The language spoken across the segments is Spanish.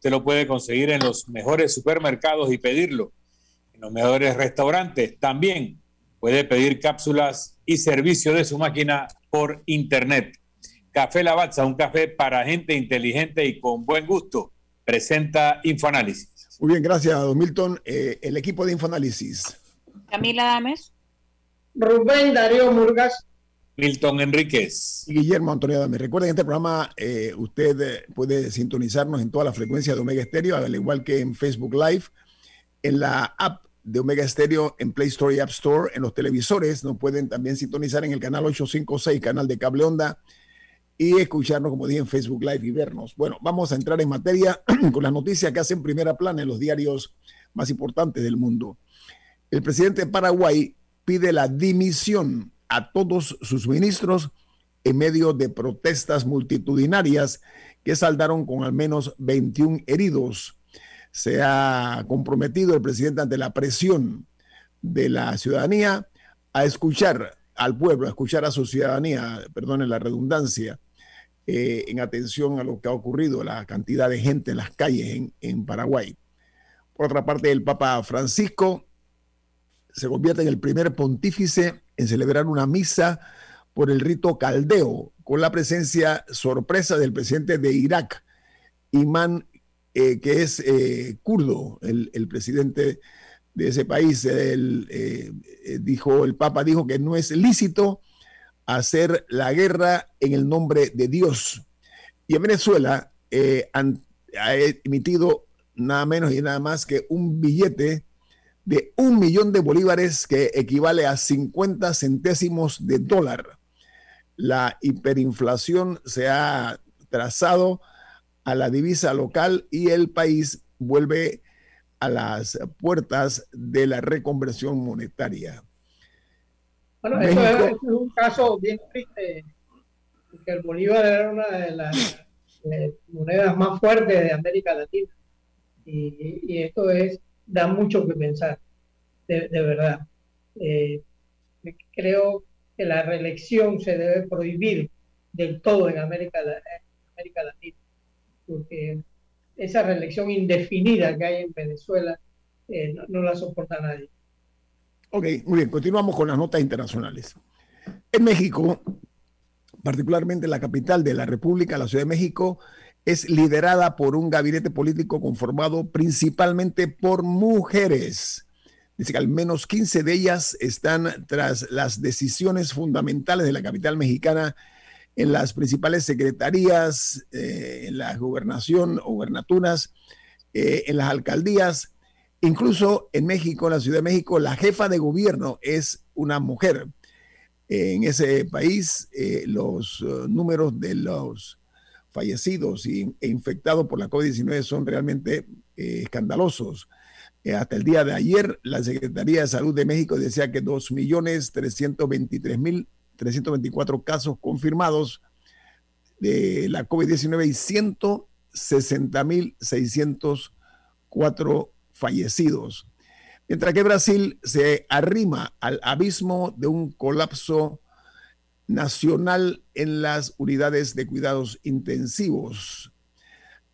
Usted lo puede conseguir en los mejores supermercados y pedirlo en los mejores restaurantes. También puede pedir cápsulas y servicio de su máquina por internet. Café Lavazza, un café para gente inteligente y con buen gusto, presenta Infoanálisis. Muy bien, gracias, don Milton. Eh, el equipo de Infoanálisis. Camila Dames. Rubén Darío Murgas. Milton Enríquez. Guillermo Antonio Dames. Recuerden, este programa eh, usted eh, puede sintonizarnos en toda la frecuencia de Omega Stereo, al igual que en Facebook Live, en la app de Omega Stereo, en Play Store y App Store, en los televisores. Nos pueden también sintonizar en el canal 856, canal de cable onda y escucharnos, como dije, en Facebook Live y vernos. Bueno, vamos a entrar en materia con las noticias que hacen primera plana en los diarios más importantes del mundo. El presidente de Paraguay pide la dimisión a todos sus ministros en medio de protestas multitudinarias que saldaron con al menos 21 heridos. Se ha comprometido el presidente ante la presión de la ciudadanía a escuchar al pueblo, a escuchar a su ciudadanía, perdone la redundancia, eh, en atención a lo que ha ocurrido, la cantidad de gente en las calles en, Paraguay. Por otra parte, el Papa Francisco se convierte en el primer pontífice en celebrar una misa por el rito caldeo, con la presencia sorpresa del presidente de Irak, Imán, eh, que es eh, kurdo, el, presidente de ese país. dijo, el Papa dijo que no es lícito hacer la guerra en el nombre de Dios. Y en Venezuela eh, ha emitido nada menos y nada más que un billete de un millón de bolívares que equivale a 50 centésimos de dólar. La hiperinflación se ha trazado a la divisa local y el país vuelve a las puertas de la reconversión monetaria. Bueno, eso es, un caso bien triste, porque el Bolívar era una de las eh, monedas más fuertes de América Latina. Y, esto es, da mucho que pensar, de, verdad. Eh, creo que la reelección se debe prohibir del todo en América, Latina, porque esa reelección indefinida que hay en Venezuela eh, no la soporta nadie. Ok, muy bien, continuamos con las notas internacionales. En México, particularmente la capital de la República, la Ciudad de México, es liderada por un gabinete político conformado principalmente por mujeres. Dice que al menos 15 de ellas están tras las decisiones fundamentales de la capital mexicana en las principales secretarías, eh, en la gobernación gubernaturas, eh, en las alcaldías Incluso en México, en la Ciudad de México, la jefa de gobierno es una mujer. En ese país, eh, los números de los fallecidos e infectados por la COVID-19 son realmente eh, escandalosos. Eh, hasta el día de ayer, la Secretaría de Salud de México decía que 2.323.324 casos confirmados de la COVID-19 y 160.604 fallecidos. Mientras que Brasil se arrima al abismo de un colapso nacional en las unidades de cuidados intensivos.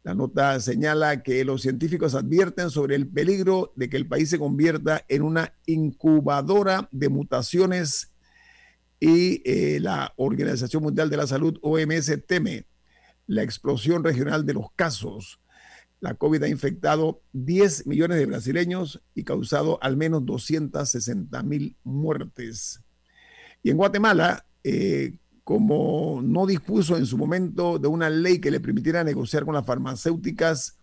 La nota señala que los científicos advierten sobre el peligro de que el país se convierta en una incubadora de mutaciones y eh, la Organización Mundial de la Salud, OMS, teme la explosión regional de los casos. La COVID ha infectado 10 millones de brasileños y causado al menos 260 mil muertes. Y en Guatemala, eh, como no dispuso en su momento de una ley que le permitiera negociar con las farmacéuticas,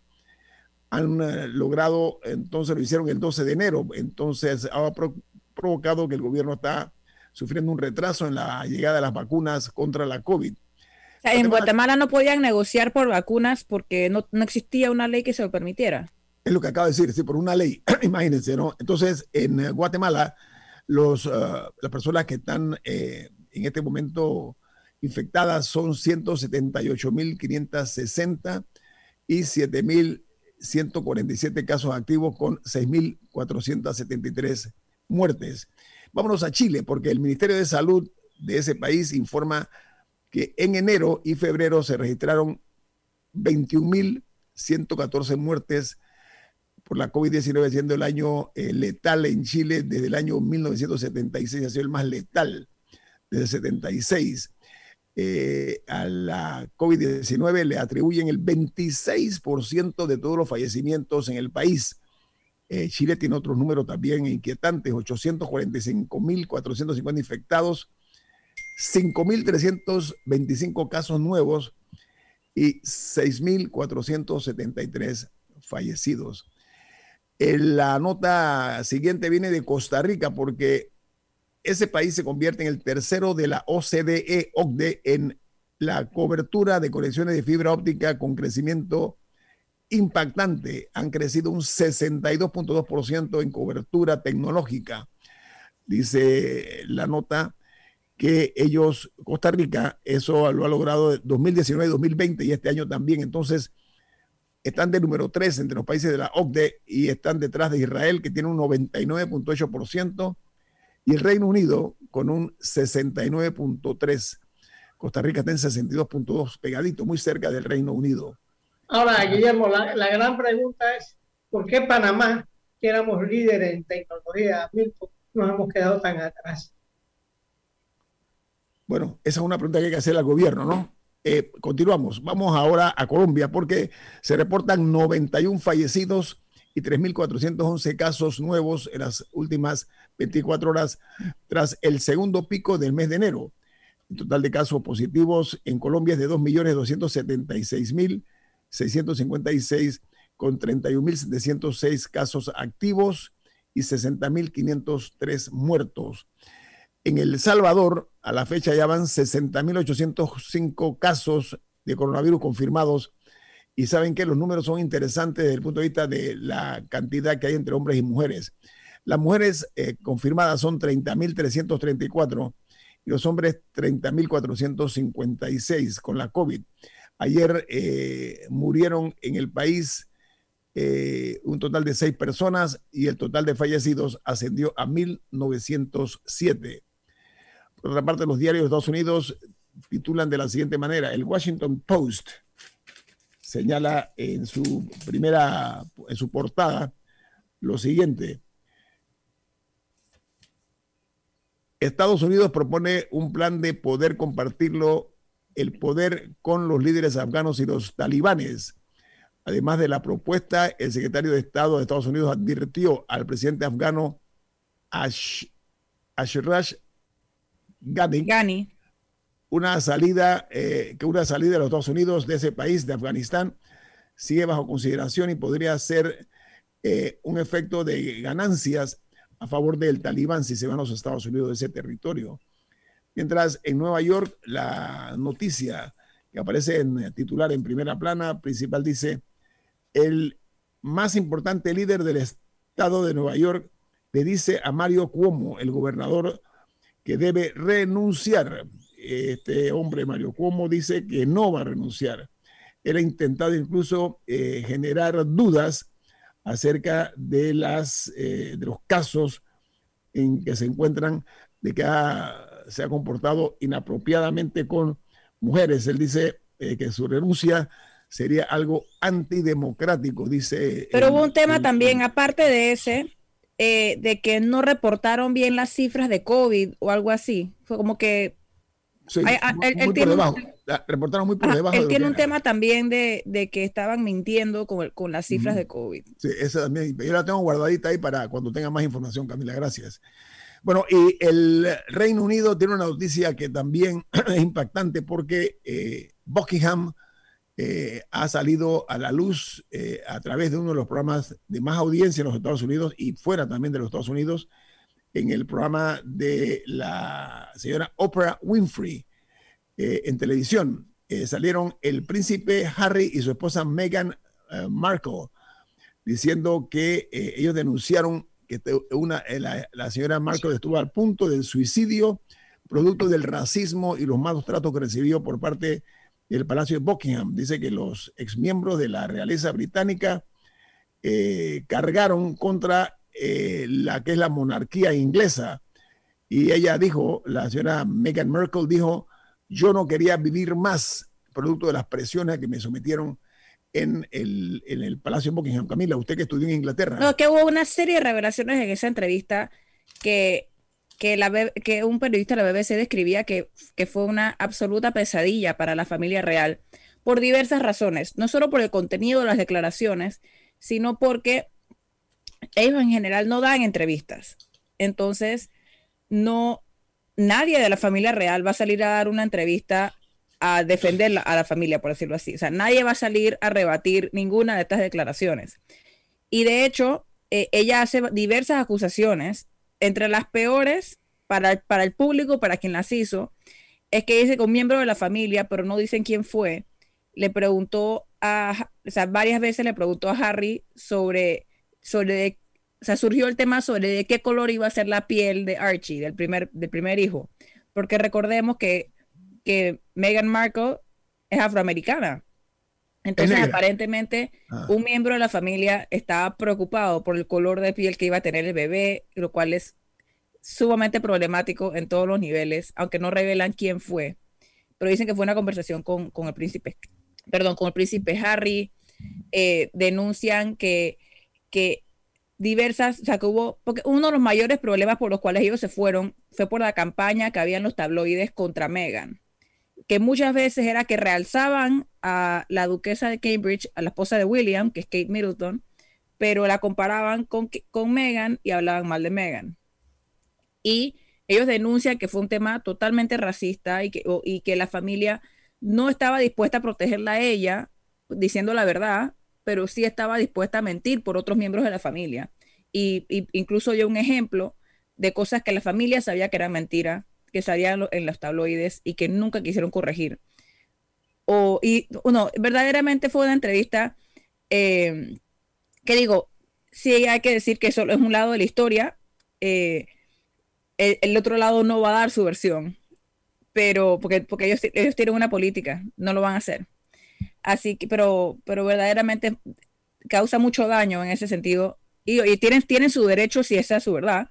han eh, logrado, entonces lo hicieron el 12 de enero, entonces ha provocado que el gobierno está sufriendo un retraso en la llegada de las vacunas contra la COVID en Guatemala no podían negociar por vacunas porque no, existía una ley que se lo permitiera. Es lo que acabo de decir, sí, por una ley, imagínense, ¿no? Entonces, en eh, Guatemala, los, uh, las personas que están eh, en este momento infectadas son 178.560 y 7.147 casos activos con 6.473 muertes. Vámonos a Chile, porque el Ministerio de Salud de ese país informa que en enero y febrero se registraron 21.000 114 muertes por la COVID-19, siendo el año eh, letal en Chile desde el año 1976, ha sido el más letal desde el 76. Eh, a la COVID-19 le atribuyen el 26% de todos los fallecimientos en el país. Eh, Chile tiene otros números también inquietantes, 845.450 infectados, 5.325 casos nuevos y 6.473 fallecidos. La nota siguiente viene de Costa Rica porque ese país se convierte en el tercero de la OCDE, OCDE en la cobertura de conexiones de fibra óptica con crecimiento impactante. Han crecido un 62.2% en cobertura tecnológica. Dice la nota que ellos, Costa Rica, eso lo ha logrado 2019, 2020 y este año también. Entonces, están de número 3 entre los países de la OCDE y están detrás de Israel, que tiene un 99.8%, y el Reino Unido con un 69.3%. Costa Rica está en 62.2, pegadito, muy cerca del Reino Unido. Ahora, Guillermo, la, la gran pregunta es, ¿por qué Panamá, que éramos líderes en tecnología, nos hemos quedado tan atrás? Bueno, esa es una pregunta que hay que hacer al gobierno, ¿no? Eh, continuamos. Vamos ahora a Colombia porque se reportan 91 fallecidos y 3.411 casos nuevos en las últimas 24 horas tras el segundo pico del mes de enero. El total de casos positivos en Colombia es de 2.276.656 con 31.706 casos activos y 60.503 muertos. En El Salvador, a la fecha ya van 60.805 casos de coronavirus confirmados y saben que los números son interesantes desde el punto de vista de la cantidad que hay entre hombres y mujeres. Las mujeres eh, confirmadas son 30.334 y los hombres 30.456 con la COVID. Ayer eh, murieron en el país eh, un total de seis personas y el total de fallecidos ascendió a 1.907. Por otra parte, los diarios de Estados Unidos titulan de la siguiente manera. El Washington Post señala en su primera, en su portada, lo siguiente. Estados Unidos propone un plan de poder compartirlo, el poder con los líderes afganos y los talibanes. Además de la propuesta, el secretario de Estado de Estados Unidos advirtió al presidente afgano Ash, Ashraf Ghani, una salida, eh, que una salida de los Estados Unidos de ese país, de Afganistán, sigue bajo consideración y podría ser eh, un efecto de ganancias a favor del talibán si se van los Estados Unidos de ese territorio. Mientras en Nueva York la noticia que aparece en titular en primera plana principal dice, el más importante líder del estado de Nueva York le dice a Mario Cuomo, el gobernador que debe renunciar. Este hombre, Mario Cuomo, dice que no va a renunciar. Él ha intentado incluso eh, generar dudas acerca de, las, eh, de los casos en que se encuentran de que se ha comportado inapropiadamente con mujeres. Él dice eh, que su renuncia sería algo antidemocrático, dice. Pero hubo un tema también, aparte de ese, eh, de que no reportaron bien las cifras de COVID o algo así. Fue como que... Sí, muy, por debajo. reportaron muy por debajo. Él tiene un tema también de, que estaban mintiendo con, con las cifras de COVID. Sí, esa también. Yo la tengo guardadita ahí para cuando tenga más información, Camila. Gracias. Bueno, y el Reino Unido tiene una noticia que también es impactante porque eh, Buckingham eh, ha salido a la luz eh, a través de uno de los programas de más audiencia en los Estados Unidos y fuera también de los Estados Unidos, en el programa de la señora Oprah Winfrey eh, en televisión. salieron el príncipe Harry y su esposa Meghan Markle diciendo que ellos denunciaron que una, la, la señora Markle estuvo al punto del suicidio producto del racismo y los malos tratos que recibió por parte de el Palacio de Buckingham. Dice que los exmiembros de la realeza británica eh, cargaron contra eh, la que es la monarquía inglesa. Y ella dijo, la señora Meghan Merkel dijo, yo no quería vivir más producto de las presiones que me sometieron en el, en el Palacio de Buckingham. Camila, usted que estudió en Inglaterra. No, que hubo una serie de revelaciones en esa entrevista que, que, la, que un periodista de la BBC describía que, que fue una absoluta pesadilla para la familia real por diversas razones, no solo por el contenido de las declaraciones, sino porque ellos en general no dan entrevistas. Entonces, no, nadie de la familia real va a salir a dar una entrevista a defender a la familia, por decirlo así. O sea, nadie va a salir a rebatir ninguna de estas declaraciones. Y de hecho, eh, ella hace diversas acusaciones, entre las peores para, para el público, para quien las hizo, es que dice que un miembro de la familia, pero no dicen quién fue, le preguntó a, o sea, varias veces le preguntó a Harry sobre, sobre, o sea, surgió el tema sobre de qué color iba a ser la piel de Archie, del primer, del primer hijo, porque recordemos que que Meghan Markle es afroamericana. Entonces, aparentemente, ah. un miembro de la familia estaba preocupado por el color de piel que iba a tener el bebé, lo cual es sumamente problemático en todos los niveles, aunque no revelan quién fue. Pero dicen que fue una conversación con, con el príncipe, perdón, con el príncipe Harry. Eh, denuncian que, que diversas, o sea, que hubo, porque uno de los mayores problemas por los cuales ellos se fueron fue por la campaña que había en los tabloides contra Meghan que muchas veces era que realzaban a la duquesa de Cambridge, a la esposa de William, que es Kate Middleton, pero la comparaban con, con Meghan y hablaban mal de Meghan. Y ellos denuncian que fue un tema totalmente racista y que, y que la familia no estaba dispuesta a protegerla a ella, diciendo la verdad, pero sí estaba dispuesta a mentir por otros miembros de la familia. Y, y incluso yo un ejemplo de cosas que la familia sabía que eran mentiras que salían en los tabloides y que nunca quisieron corregir. O, y uno, verdaderamente fue una entrevista eh, que digo, sí hay que decir que solo es un lado de la historia, eh, el, otro lado no va a dar su versión, pero porque, porque ellos, ellos tienen una política, no lo van a hacer. Así que, pero, pero verdaderamente causa mucho daño en ese sentido. Y, y tienen, tienen su derecho si esa es su verdad,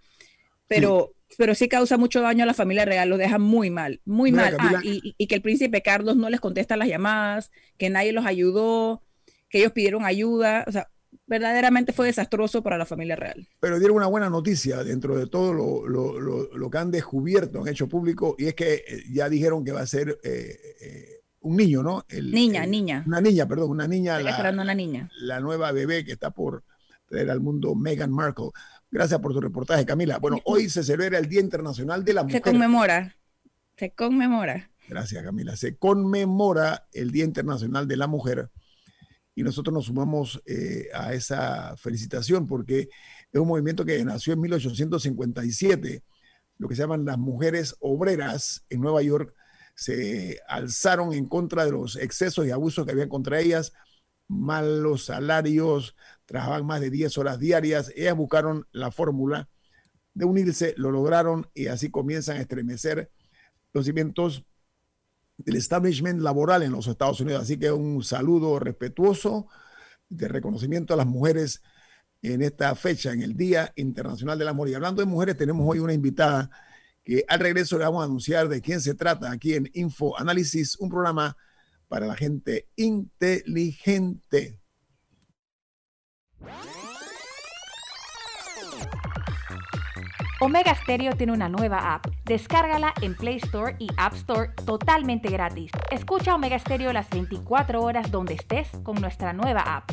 pero, pero sí causa mucho daño a la familia real, lo deja muy mal, muy mal. Ah, y, que el príncipe Carlos no les contesta las llamadas, que nadie los ayudó, que ellos pidieron ayuda, o sea, verdaderamente fue desastroso para la familia real. Pero dieron una buena noticia dentro de todo lo, lo, lo, que han descubierto, han hecho público, y es que eh, ya dijeron que va a ser eh, eh, un niño, ¿no? niña, niña. Una niña, perdón, una niña. La, una niña. La nueva bebé que está por traer al mundo Meghan Markle. Gracias por tu reportaje, Camila. Bueno, hoy se celebra el Día Internacional de la Mujer. Se conmemora, se conmemora. Gracias, Camila. Se conmemora el Día Internacional de la Mujer y nosotros nos sumamos eh, a esa felicitación porque es un movimiento que nació en 1857, lo que se llaman las mujeres obreras en Nueva York se alzaron en contra de los excesos y abusos que habían contra ellas, malos salarios, trabajaban más de 10 horas diarias, ellas buscaron la fórmula de unirse, lo lograron y así comienzan a estremecer los cimientos del establishment laboral en los Estados Unidos. Así que un saludo respetuoso de reconocimiento a las mujeres en esta fecha, en el Día Internacional del Amor. Y hablando de mujeres, tenemos hoy una invitada que al regreso le vamos a anunciar de quién se trata aquí en Info Análisis, un programa para la gente inteligente. Omega Stereo tiene una nueva app. Descárgala en Play Store y App Store totalmente gratis. Escucha Omega Stereo las 24 horas donde estés con nuestra nueva app.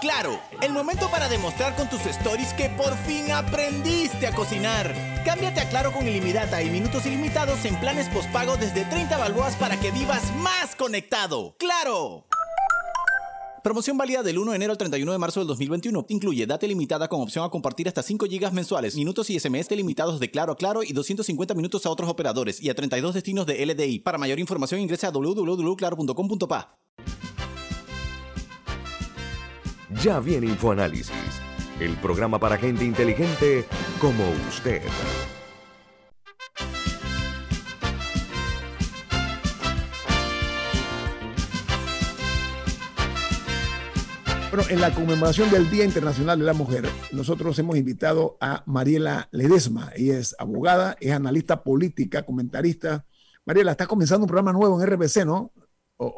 Claro, el momento para demostrar con tus stories que por fin aprendiste a cocinar. Cámbiate a Claro con ilimitada y minutos ilimitados en planes postpago desde 30 balboas para que vivas más conectado. ¡Claro! Promoción válida del 1 de enero al 31 de marzo del 2021. Incluye data limitada con opción a compartir hasta 5 GB mensuales, minutos y SMS limitados de Claro a Claro y 250 minutos a otros operadores y a 32 destinos de LDI. Para mayor información ingresa a www.claro.com.pa. Ya viene InfoAnálisis, el programa para gente inteligente como usted. Bueno, en la conmemoración del Día Internacional de la Mujer, nosotros hemos invitado a Mariela Ledesma. Ella es abogada, es analista política, comentarista. Mariela, está comenzando un programa nuevo en RBC, ¿no?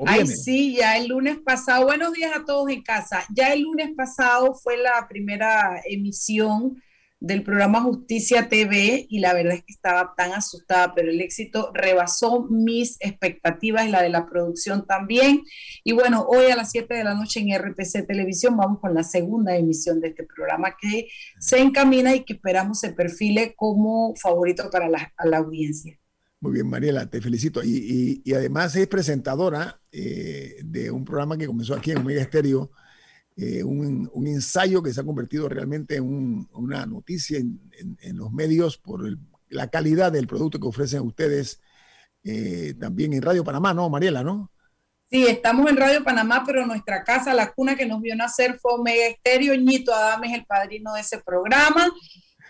Ay, sí, ya el lunes pasado, buenos días a todos en casa. Ya el lunes pasado fue la primera emisión del programa Justicia TV y la verdad es que estaba tan asustada, pero el éxito rebasó mis expectativas y la de la producción también. Y bueno, hoy a las 7 de la noche en RPC Televisión vamos con la segunda emisión de este programa que se encamina y que esperamos se perfile como favorito para la, audiencia. Muy bien, Mariela, te felicito. Y, además es presentadora eh, de un programa que comenzó aquí en Omega Estéreo eh, un, ensayo que se ha convertido realmente en una noticia en, los medios por la calidad del producto que ofrecen ustedes eh, también en Radio Panamá, ¿no, Mariela, no? Sí, estamos en Radio Panamá, pero nuestra casa, la cuna que nos vio nacer fue Omega Estéreo. Ñito Adame es el padrino de ese programa.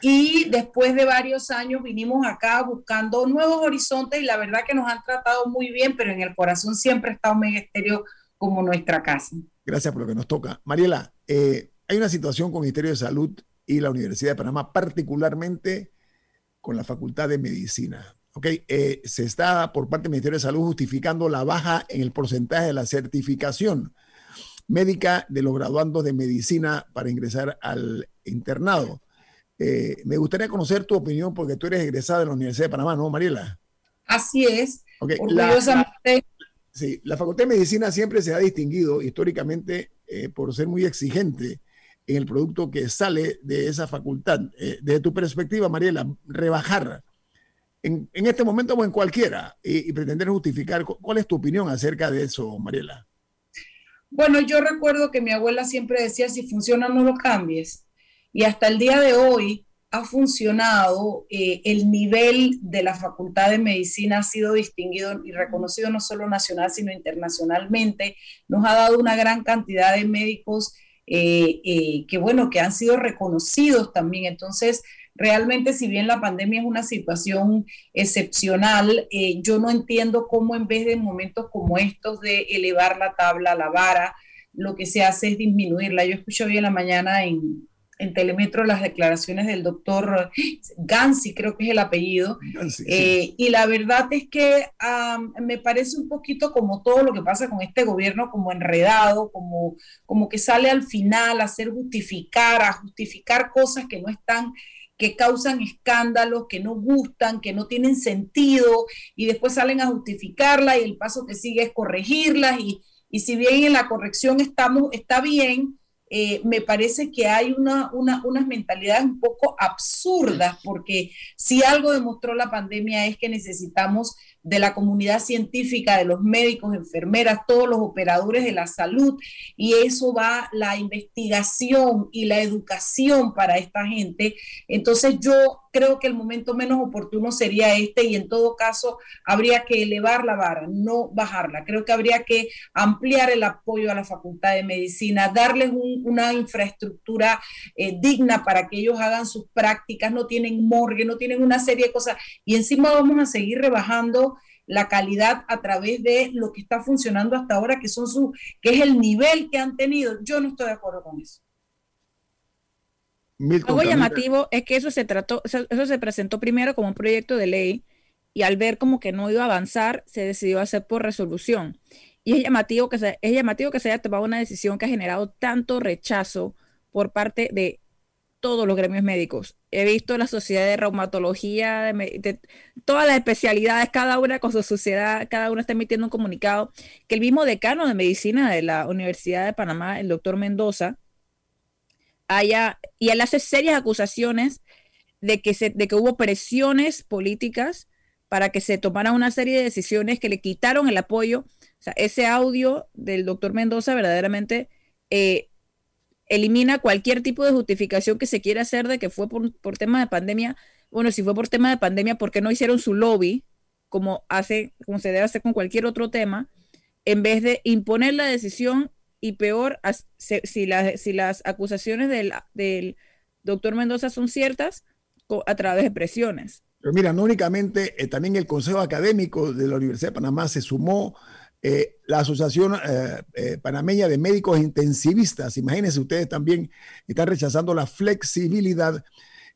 Y después de varios años vinimos acá buscando nuevos horizontes y la verdad que nos han tratado muy bien, pero en el corazón siempre está Omega Estéreo como nuestra casa. Gracias por lo que nos toca. Mariela, eh, hay una situación con el Ministerio de Salud y la Universidad de Panamá, particularmente con la Facultad de Medicina. Okay, eh, se está por parte del Ministerio de Salud justificando la baja en el porcentaje de la certificación médica de los graduandos de medicina para ingresar al internado. Eh, me gustaría conocer tu opinión porque tú eres egresada de la Universidad de Panamá, ¿no, Mariela? Así es. Okay. Sí, la Facultad de Medicina siempre se ha distinguido históricamente eh, por ser muy exigente en el producto que sale de esa facultad. Eh, desde tu perspectiva, Mariela, rebajar en, este momento o en cualquiera y, pretender justificar, ¿cuál es tu opinión acerca de eso, Mariela? Bueno, yo recuerdo que mi abuela siempre decía, si funciona no lo cambies. Y hasta el día de hoy, ha funcionado, eh, el nivel de la Facultad de Medicina ha sido distinguido y reconocido no solo nacional, sino internacionalmente. Nos ha dado una gran cantidad de médicos eh, eh, que, bueno, que han sido reconocidos también. Entonces, realmente, si bien la pandemia es una situación excepcional, yo no entiendo cómo en vez de momentos como estos de elevar la tabla, la vara, lo que se hace es disminuirla. Yo escucho hoy en la mañana en, en Telemetro las declaraciones del doctor Gansi, creo que es el apellido. Eh, y la verdad es que me parece un poquito como todo lo que pasa con este gobierno, como enredado, como, como que sale al final a hacer justificar, a justificar cosas que no están que causan escándalos, que no gustan, que no tienen sentido, y después salen a justificarla y el paso que sigue es corregirlas, y, y si bien en la corrección estamos, está bien, eh, me parece que hay una, una, unas mentalidades un poco absurdas, porque si algo demostró la pandemia es que necesitamos de la comunidad científica, de los médicos, enfermeras, todos los operadores de la salud, y eso va la investigación y la educación para esta gente. Entonces yo creo que el momento menos oportuno sería este y en todo caso habría que elevar la vara, no bajarla. Creo que habría que ampliar el apoyo a la Facultad de Medicina, darles una infraestructura eh, digna para que ellos hagan sus prácticas, no tienen morgue, no tienen una serie de cosas y encima vamos a seguir rebajando la calidad a través de lo que está funcionando hasta ahora, que son su, que es el nivel que han tenido. Yo no estoy de acuerdo con eso. Algo llamativo es que eso se trató, eso, se presentó primero como un proyecto de ley y al ver como que no iba a avanzar, se decidió hacer por resolución. Y es llamativo que se, es llamativo que se haya tomado una decisión que ha generado tanto rechazo por parte de todos los gremios médicos. He visto la sociedad de reumatología, de, todas las especialidades, cada una con su sociedad, cada una está emitiendo un comunicado, que el mismo decano de medicina de la Universidad de Panamá, el doctor Mendoza, haya, y él hace serias acusaciones de que, se, de que hubo presiones políticas para que se tomaran una serie de decisiones que le quitaron el apoyo. O sea, ese audio del doctor Mendoza verdaderamente eh, elimina cualquier tipo de justificación que se quiera hacer de que fue por, por tema de pandemia. Bueno, si fue por tema de pandemia, ¿por qué no hicieron su lobby como, hace, como se debe hacer con cualquier otro tema? En vez de imponer la decisión y peor, si, si las acusaciones del, del doctor Mendoza son ciertas, a través de presiones. Pero mira, no únicamente, eh, también el Consejo Académico de la Universidad de Panamá se sumó, eh, la Asociación eh, Panameña de Médicos Intensivistas, imagínense ustedes también, están rechazando la flexibilidad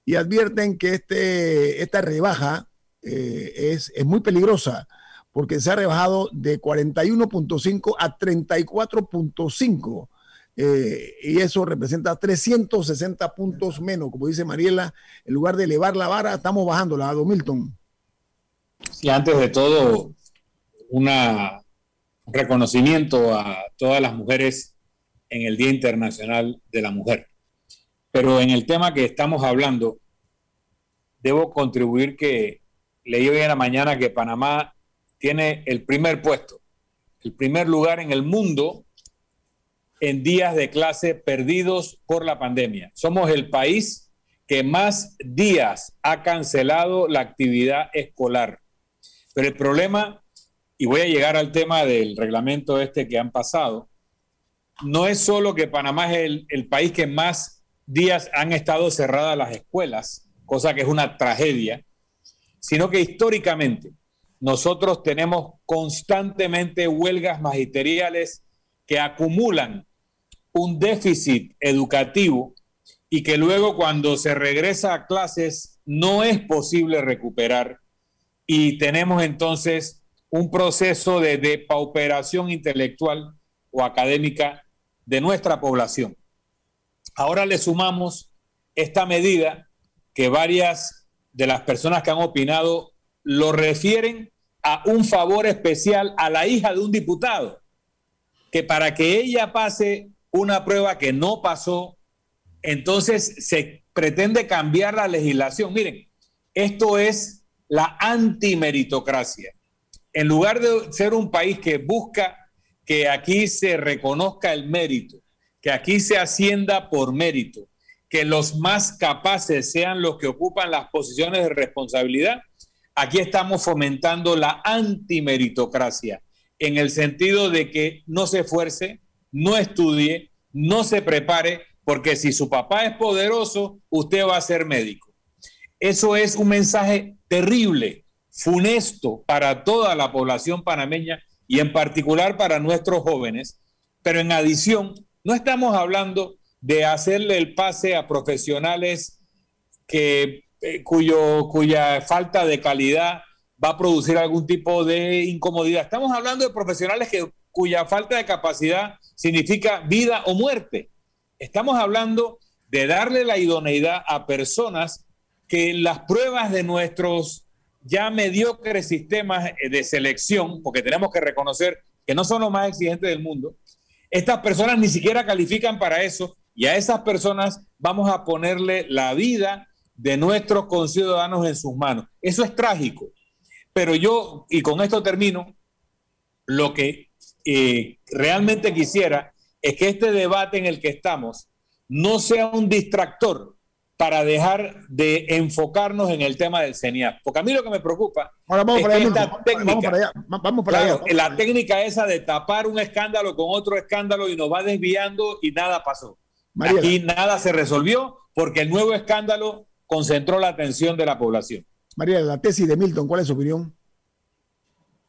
y advierten que este, esta rebaja es, es muy peligrosa porque se ha rebajado de 41.5 a 34.5 eh, y eso representa 360 puntos menos. Como dice Mariela, en lugar de elevar la vara, estamos bajándola a Milton. Sí, antes de todo, un reconocimiento a todas las mujeres en el Día Internacional de la Mujer. Pero en el tema que estamos hablando, debo contribuir que leí hoy en la mañana que Panamá tiene el primer puesto, el primer lugar en el mundo en días de clase perdidos por la pandemia. Somos el país que más días ha cancelado la actividad escolar. Pero el problema, y voy a llegar al tema del reglamento este que han pasado, no es solo que Panamá es el, el país que más días han estado cerradas las escuelas, cosa que es una tragedia, sino que históricamente nosotros tenemos constantemente huelgas magisteriales que acumulan un déficit educativo y que luego cuando se regresa a clases no es posible recuperar. Y tenemos entonces un proceso de depauperación intelectual o académica de nuestra población. Ahora le sumamos esta medida que varias de las personas que han opinado lo refieren a un favor especial a la hija de un diputado, que para que ella pase una prueba que no pasó, entonces se pretende cambiar la legislación. Miren, esto es la antimeritocracia. En lugar de ser un país que busca que aquí se reconozca el mérito, que aquí se ascienda por mérito, que los más capaces sean los que ocupan las posiciones de responsabilidad, aquí estamos fomentando la antimeritocracia, en el sentido de que no se esfuerce, no estudie, no se prepare, porque si su papá es poderoso, usted va a ser médico. Eso es un mensaje terrible, funesto para toda la población panameña y en particular para nuestros jóvenes. Pero en adición, no estamos hablando de hacerle el pase a profesionales que, eh, cuyo, cuya falta de calidad va a producir algún tipo de incomodidad. Estamos hablando de profesionales que cuya falta de capacidad significa vida o muerte. Estamos hablando de darle la idoneidad a personas que las pruebas de nuestros ya mediocres sistemas de selección, porque tenemos que reconocer que no son los más exigentes del mundo, estas personas ni siquiera califican para eso y a esas personas vamos a ponerle la vida de nuestros conciudadanos en sus manos. Eso es trágico. Pero yo, y con esto termino, lo que eh, realmente quisiera es que este debate en el que estamos no sea un distractor para dejar de enfocarnos en el tema del CENIAP. Porque a mí lo que me preocupa es que esta técnica, vamos para allá, la técnica esa de tapar un escándalo con otro escándalo y nos va desviando y nada pasó. Aquí nada se resolvió porque el nuevo escándalo concentró la atención de la población. María, la tesis de Milton, ¿cuál es su opinión?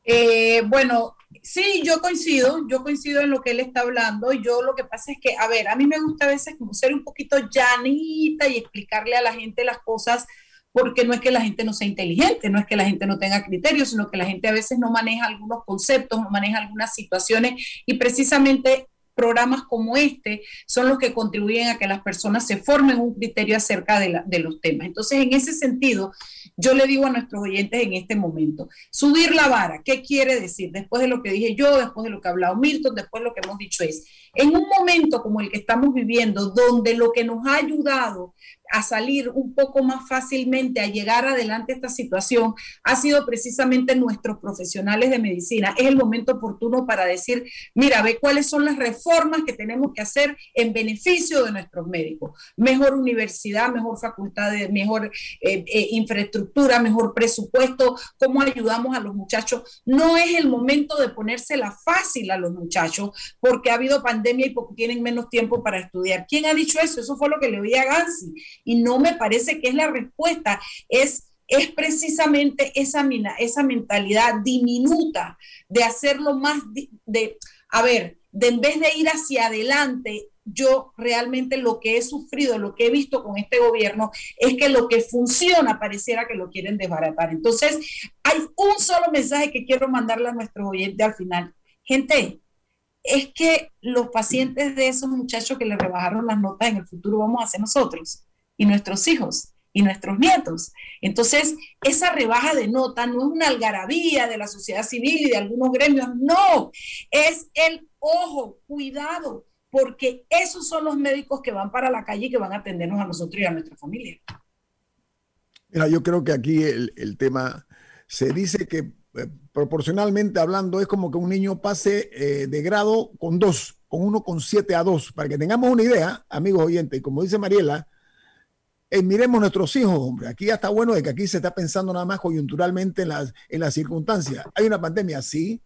Eh, bueno, sí, yo coincido, yo coincido en lo que él está hablando. Yo lo que pasa es que, a ver, a mí me gusta a veces como ser un poquito llanita y explicarle a la gente las cosas, porque no es que la gente no sea inteligente, no es que la gente no tenga criterios, sino que la gente a veces no maneja algunos conceptos, no maneja algunas situaciones y precisamente programas como este son los que contribuyen a que las personas se formen un criterio acerca de, de los temas. Entonces, en ese sentido, yo le digo a nuestros oyentes en este momento, subir la vara, ¿qué quiere decir? Después de lo que dije yo, después de lo que ha hablado Milton, después de lo que hemos dicho es, en un momento como el que estamos viviendo, donde lo que nos ha ayudado a salir un poco más fácilmente, a llegar adelante a esta situación, ha sido precisamente nuestros profesionales de medicina. Es el momento oportuno para decir, mira, ve cuáles son las reformas que tenemos que hacer en beneficio de nuestros médicos. Mejor universidad, mejor facultad, mejor eh, eh, infraestructura, mejor presupuesto, cómo ayudamos a los muchachos. No es el momento de ponérsela fácil a los muchachos porque ha habido y porque tienen menos tiempo para estudiar. ¿Quién ha dicho eso? Eso fue lo que le oí a Gansi y no me parece que es la respuesta, es, es precisamente esa, esa mentalidad diminuta de hacerlo más, de, a ver, de en vez de ir hacia adelante, yo realmente lo que he sufrido, lo que he visto con este gobierno, es que lo que funciona pareciera que lo quieren desbaratar. Entonces, hay un solo mensaje que quiero mandarle a nuestros oyentes al final. Gente, es que los pacientes de esos muchachos que le rebajaron las notas en el futuro vamos a ser nosotros y nuestros hijos y nuestros nietos. Entonces, esa rebaja de nota no es una algarabía de la sociedad civil y de algunos gremios, no, es el ojo, cuidado, porque esos son los médicos que van para la calle y que van a atendernos a nosotros y a nuestra familia. Mira, yo creo que aquí el, tema se dice que eh, proporcionalmente hablando es como que un niño pase eh, de grado con dos, con uno con siete a dos, para que tengamos una idea, amigos oyentes, y como dice Mariela, eh, miremos nuestros hijos, hombre. Aquí ya está bueno de que aquí se está pensando nada más coyunturalmente en las, en las circunstancias. Hay una pandemia, sí,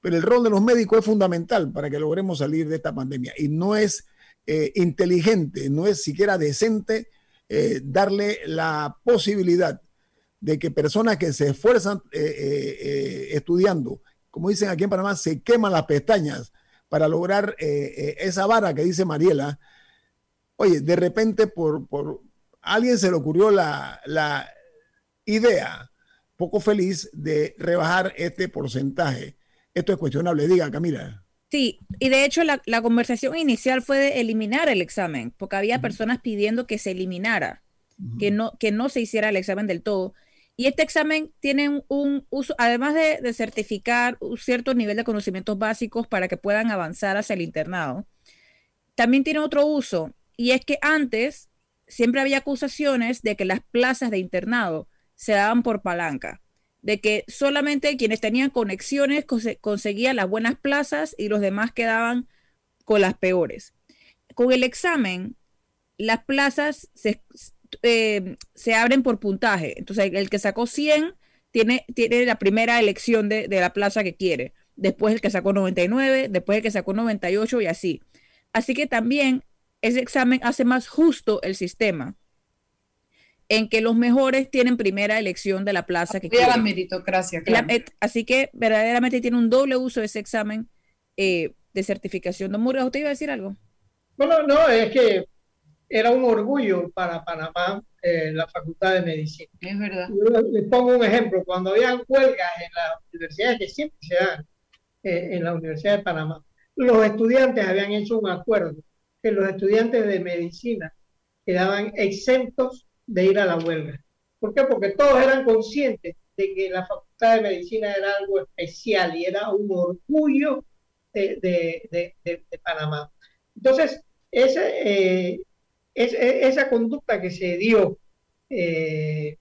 pero el rol de los médicos es fundamental para que logremos salir de esta pandemia. Y no es inteligente, no es siquiera decente darle la posibilidad de que personas que se esfuerzan estudiando, como dicen aquí en Panamá, se queman las pestañas para lograr esa vara que dice Mariela. Oye, de repente por, por alguien se le ocurrió la, idea poco feliz de rebajar este porcentaje. Esto es cuestionable. Diga, Camila. Sí, y de hecho la, conversación inicial fue de eliminar el examen, porque había personas pidiendo que se eliminara, que, no, que no se hiciera el examen del todo. Y este examen tiene un, uso, además de, certificar un cierto nivel de conocimientos básicos para que puedan avanzar hacia el internado, también tiene otro uso, y es que antes siempre había acusaciones de que las plazas de internado se daban por palanca, de que solamente quienes tenían conexiones conseguían las buenas plazas y los demás quedaban con las peores. Con el examen, las plazas se, eh, abren por puntaje. Entonces, el que sacó 100 tiene, tiene la primera elección de, de la plaza que quiere. Después el que sacó 99, después el que sacó 98 y así. Así que también ese examen hace más justo el sistema en que los mejores tienen primera elección de la plaza que quieren. la meritocracia, claro. así que verdaderamente tiene un doble uso ese examen eh, de certificación. Don Murgas, ¿usted iba a decir algo? Bueno, no, es que era un orgullo para Panamá eh, la Facultad de Medicina. Es verdad. les pongo un ejemplo. Cuando había huelgas en las universidades, que siempre se dan eh, en la Universidad de Panamá, los estudiantes habían hecho un acuerdo que los estudiantes de medicina quedaban exentos de ir a la huelga. ¿Por qué? Porque todos eran conscientes de que la Facultad de Medicina era algo especial y era un orgullo de, Panamá. Entonces, ese, eh, esa conducta que se dio eh,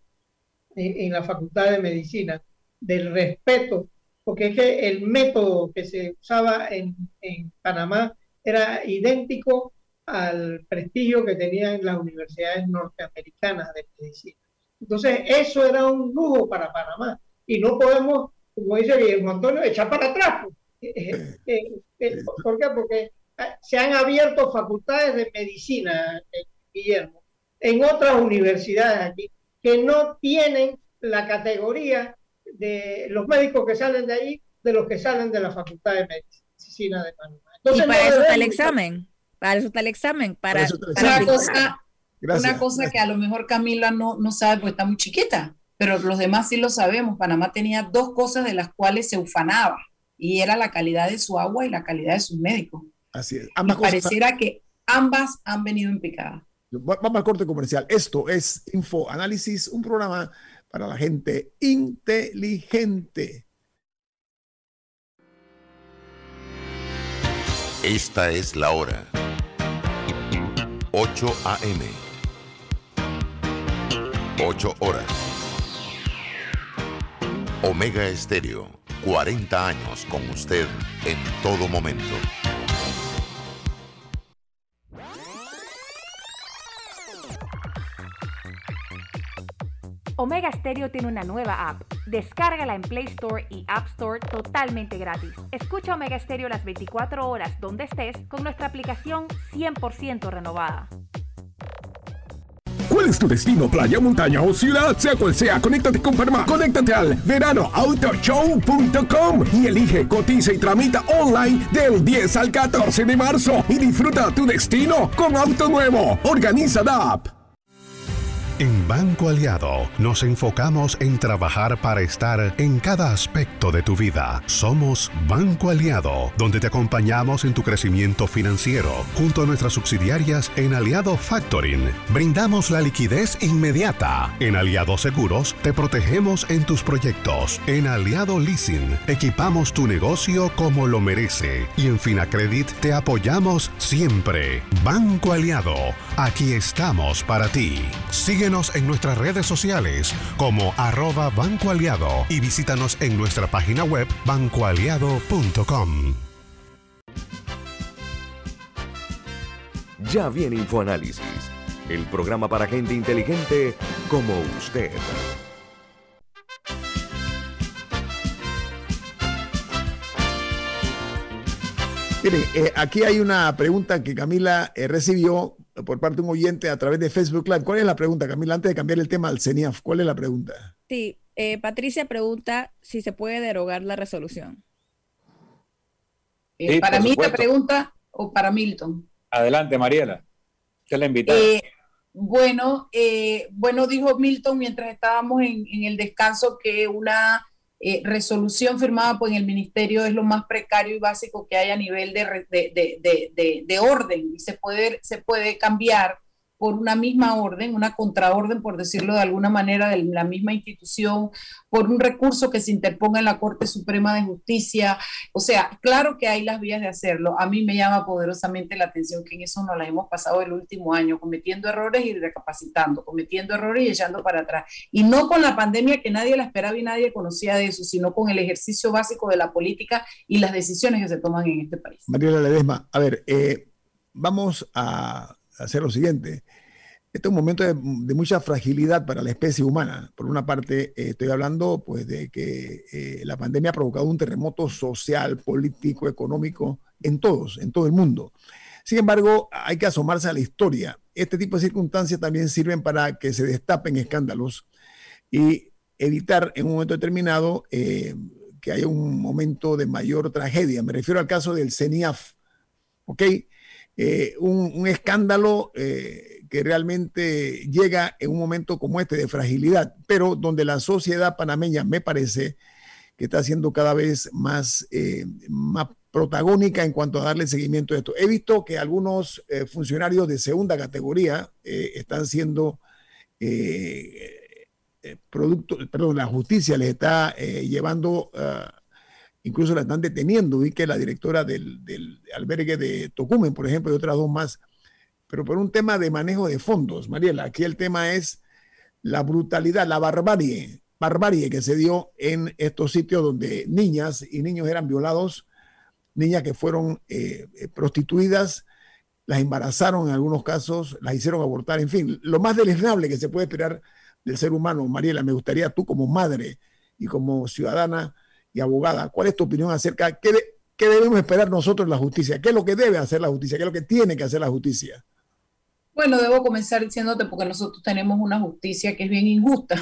en, la Facultad de Medicina, del respeto, porque es que el método que se usaba en, en Panamá era idéntico al prestigio que tenían las universidades norteamericanas de medicina. Entonces, eso era un lujo para Panamá. Y no podemos, como dice Guillermo Antonio, echar para atrás. Pues. Eh, eh, eh, ¿Por qué? Porque se han abierto facultades de medicina, Guillermo, en otras universidades aquí, que no tienen la categoría de los médicos que salen de ahí, de los que salen de la Facultad de Medicina de Panamá y para eso está el examen. Para eso está el examen. Para, Una, cosa, una cosa que a lo mejor Camila no, no sabe porque está muy chiquita, pero los demás sí lo sabemos. Panamá tenía dos cosas de las cuales se ufanaba y era la calidad de su agua y la calidad de sus médicos. Así es. Ambas pareciera que ambas han venido en picada. Vamos al corte comercial. Esto es Info Análisis, un programa para la gente inteligente. Esta es la hora. 8 a.m. 8 horas. Omega Estéreo, 40 años con usted en todo momento. Omega Stereo tiene una nueva app. Descárgala en Play Store y App Store totalmente gratis. Escucha Omega Stereo las 24 horas donde estés con nuestra aplicación 100% renovada. ¿Cuál es tu destino? Playa, montaña o ciudad? Sea cual sea, conéctate con Panamá. Conéctate al veranoautoshow.com y elige, cotiza y tramita online del 10 al 14 de marzo y disfruta tu destino con auto nuevo. Organiza DAP. En Banco Aliado nos enfocamos en trabajar para estar en cada aspecto de tu vida. Somos Banco Aliado, donde te acompañamos en tu crecimiento financiero, junto a nuestras subsidiarias en Aliado Factoring. Brindamos la liquidez inmediata. En Aliado Seguros te protegemos en tus proyectos. En Aliado Leasing equipamos tu negocio como lo merece. Y en Finacredit te apoyamos siempre. Banco Aliado, aquí estamos para ti. Sigue en nuestras redes sociales como arroba Banco Aliado y visítanos en nuestra página web bancoaliado.com. Ya viene InfoAnálisis, el programa para gente inteligente como usted. Mire, eh, aquí hay una pregunta que Camila eh, recibió por parte de un oyente a través de Facebook Live. ¿Cuál es la pregunta, Camila? Antes de cambiar el tema al CENIAF, ¿cuál es la pregunta? Sí, eh, Patricia pregunta si se puede derogar la resolución. ¿Para mí la pregunta o para Milton? Adelante, Mariela. ¿Qué la invita? bueno, bueno, dijo Milton mientras estábamos en, en el descanso que una eh, resolución firmada por el ministerio es lo más precario y básico que hay a nivel de, de, de orden y se puede, se puede cambiar por una misma orden, una contraorden, por decirlo de alguna manera, de la misma institución, por un recurso que se interponga en la Corte Suprema de Justicia. O sea, claro que hay las vías de hacerlo. A mí me llama poderosamente la atención que en eso nos la hemos pasado el último año, cometiendo errores y recapacitando, cometiendo errores y echando para atrás. Y no con la pandemia que nadie la esperaba y nadie conocía de eso, sino con el ejercicio básico de la política y las decisiones que se toman en este país. Mariela Ledesma, a ver, eh, vamos a hacer lo siguiente. Este es un momento de, mucha fragilidad para la especie humana. Por una parte, eh, estoy hablando pues, de que eh, la pandemia ha provocado un terremoto social, político, económico en todos, en todo el mundo. Sin embargo, hay que asomarse a la historia. Este tipo de circunstancias también sirven para que se destapen escándalos y evitar en un momento determinado eh, que haya un momento de mayor tragedia. Me refiero al caso del CENIAF. ¿Ok? Un, un, escándalo que realmente llega en un momento como este de fragilidad, pero donde la sociedad panameña me parece que está siendo cada vez más, eh, más protagónica en cuanto a darle seguimiento a esto. He visto que algunos eh, funcionarios de segunda categoría eh, están siendo producto, perdón, la justicia les está llevando, ah, incluso la están deteniendo, y que la directora del, albergue de Tocumen, por ejemplo, y otras dos más, pero por un tema de manejo de fondos. Mariela, aquí el tema es la brutalidad, la barbarie, barbarie que se dio en estos sitios donde niñas y niños eran violados, niñas que fueron eh, prostituidas, las embarazaron en algunos casos, las hicieron abortar, en fin, lo más deleznable que se puede esperar del ser humano. Mariela, me gustaría tú como madre y como ciudadana y abogada, ¿cuál es tu opinión acerca de qué, qué debemos esperar nosotros en la justicia? ¿Qué es lo que debe hacer la justicia? ¿Qué es lo que tiene que hacer la justicia? Bueno, debo comenzar diciéndote porque nosotros tenemos una justicia que es bien injusta.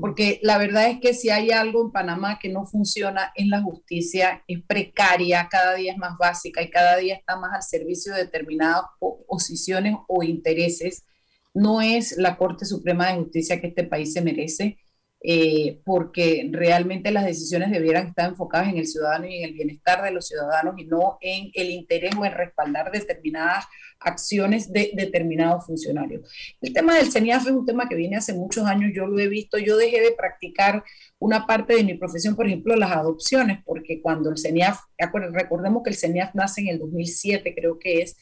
Porque la verdad es que si hay algo en Panamá que no funciona es la justicia, es precaria, cada día es más básica y cada día está más al servicio de determinadas posiciones o intereses. No es la Corte Suprema de Justicia que este país se merece. Eh, porque realmente las decisiones debieran estar enfocadas en el ciudadano y en el bienestar de los ciudadanos y no en el interés o en respaldar determinadas acciones de determinados funcionarios. El tema del CENIAF es un tema que viene hace muchos años, yo lo he visto, yo dejé de practicar una parte de mi profesión, por ejemplo, las adopciones, porque cuando el CENIAF, recordemos que el CENIAF nace en el 2007, creo que es,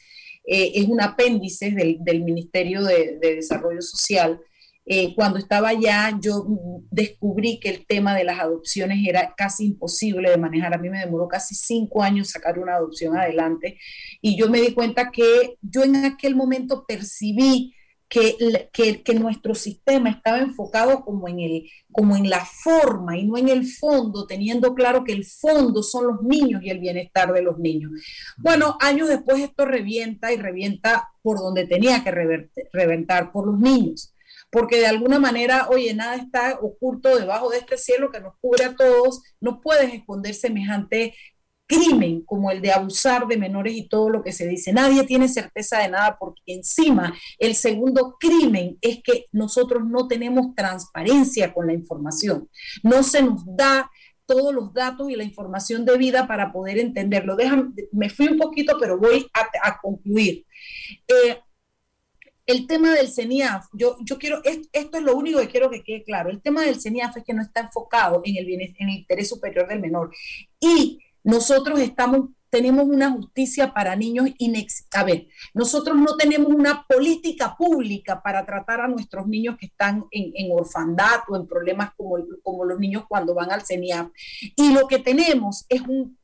eh, es un apéndice del, del Ministerio de, de Desarrollo Social, eh, cuando estaba allá, yo descubrí que el tema de las adopciones era casi imposible de manejar. A mí me demoró casi cinco años sacar una adopción adelante y yo me di cuenta que yo en aquel momento percibí que, que, que, nuestro sistema estaba enfocado como en, el, como en la forma y no en el fondo, teniendo claro que el fondo son los niños y el bienestar de los niños. Bueno, años después esto revienta y revienta por donde tenía que reventar, por los niños porque de alguna manera, oye, nada está oculto debajo de este cielo que nos cubre a todos, no puedes esconder semejante crimen como el de abusar de menores y todo lo que se dice. Nadie tiene certeza de nada porque encima el segundo crimen es que nosotros no tenemos transparencia con la información. No se nos da todos los datos y la información debida para poder entenderlo. Déjame, me fui un poquito, pero voy a, concluir. Eh, el tema del CENIAF, yo, yo quiero, esto es lo único que quiero que quede claro, el tema del CENIAF es que no está enfocado en el, en el interés superior del menor. Y nosotros estamos, tenemos una justicia para niños inex... A ver, nosotros no tenemos una política pública para tratar a nuestros niños que están en, en orfandad o en problemas como, como los niños cuando van al CENIAF. Y lo que tenemos es un,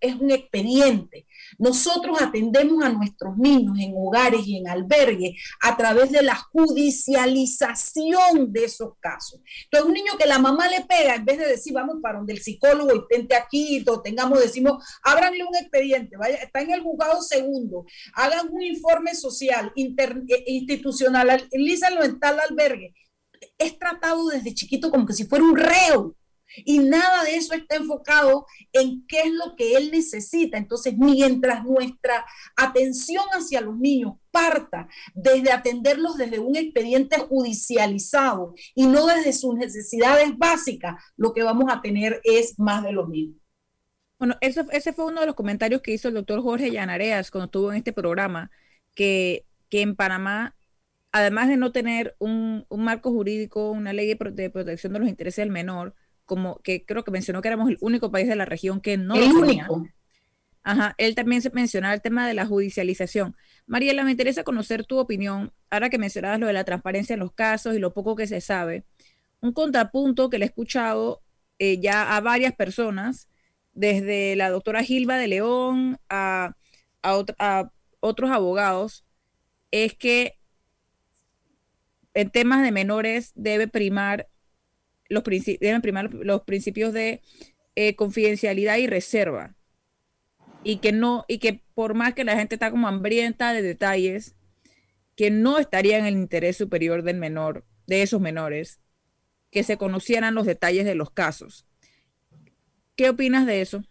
es un expediente nosotros atendemos a nuestros niños en hogares y en albergues a través de la judicialización de esos casos. Entonces, un niño que la mamá le pega, en vez de decir, vamos para donde el psicólogo y tente aquí, o tengamos, decimos, ábranle un expediente, vaya, está en el juzgado segundo, hagan un informe social, inter, eh, institucional, en tal albergue. Es tratado desde chiquito como que si fuera un reo y nada de eso está enfocado en qué es lo que él necesita. Entonces, mientras nuestra atención hacia los niños parta desde atenderlos desde un expediente judicializado y no desde sus necesidades básicas, lo que vamos a tener es más de los mismos. Bueno, ese, ese fue uno de los comentarios que hizo el doctor Jorge Llanareas cuando estuvo en este programa, que, que en Panamá además de no tener un, marco jurídico, una ley de, protección de los intereses del menor, como que creo que mencionó que éramos el único país de la región que no el único. Ajá, él también se mencionaba el tema de la judicialización. Mariela, me interesa conocer tu opinión, ahora que mencionabas lo de la transparencia en los casos y lo poco que se sabe. Un contrapunto que le he escuchado eh, ya a varias personas, desde la doctora Gilba de León a, a otros abogados, es que en temas de menores debe primar los primar los principios de eh, confidencialidad y reserva. Y que no, y que por más que la gente está como hambrienta de detalles, que no estaría en el interés superior del menor, de esos menores, que se conocieran los detalles de los casos. ¿Qué opinas de eso?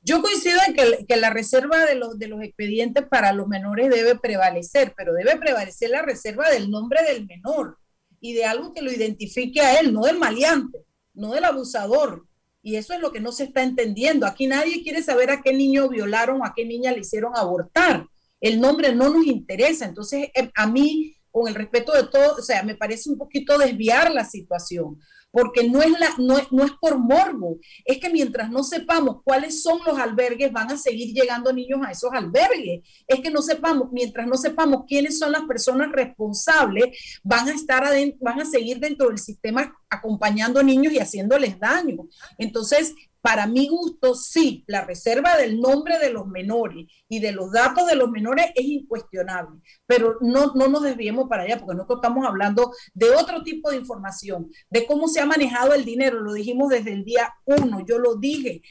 Yo coincido en que, que, la reserva de los, de los expedientes para los menores debe prevalecer, pero debe prevalecer la reserva del nombre del menor y de algo que lo identifique a él, no del maleante, no del abusador. Y eso es lo que no se está entendiendo. Aquí nadie quiere saber a qué niño violaron o a qué niña le hicieron abortar. El nombre no nos interesa. Entonces, eh, a mí, con el respeto de todo, o sea, me parece un poquito desviar la situación porque no es, la, no, no es por morbo, es que mientras no sepamos cuáles son los albergues, van a seguir llegando niños a esos albergues. Es que no sepamos, mientras no sepamos quiénes son las personas responsables, van a estar adentro, van a seguir dentro del sistema acompañando niños y haciéndoles daño. Entonces, para mi gusto, sí, la reserva del nombre de los menores y de los datos de los menores es incuestionable, pero no, no nos desviemos para allá, porque nosotros estamos hablando de otro tipo de información, de cómo se ha manejado el dinero, lo dijimos desde el día uno, yo lo dije,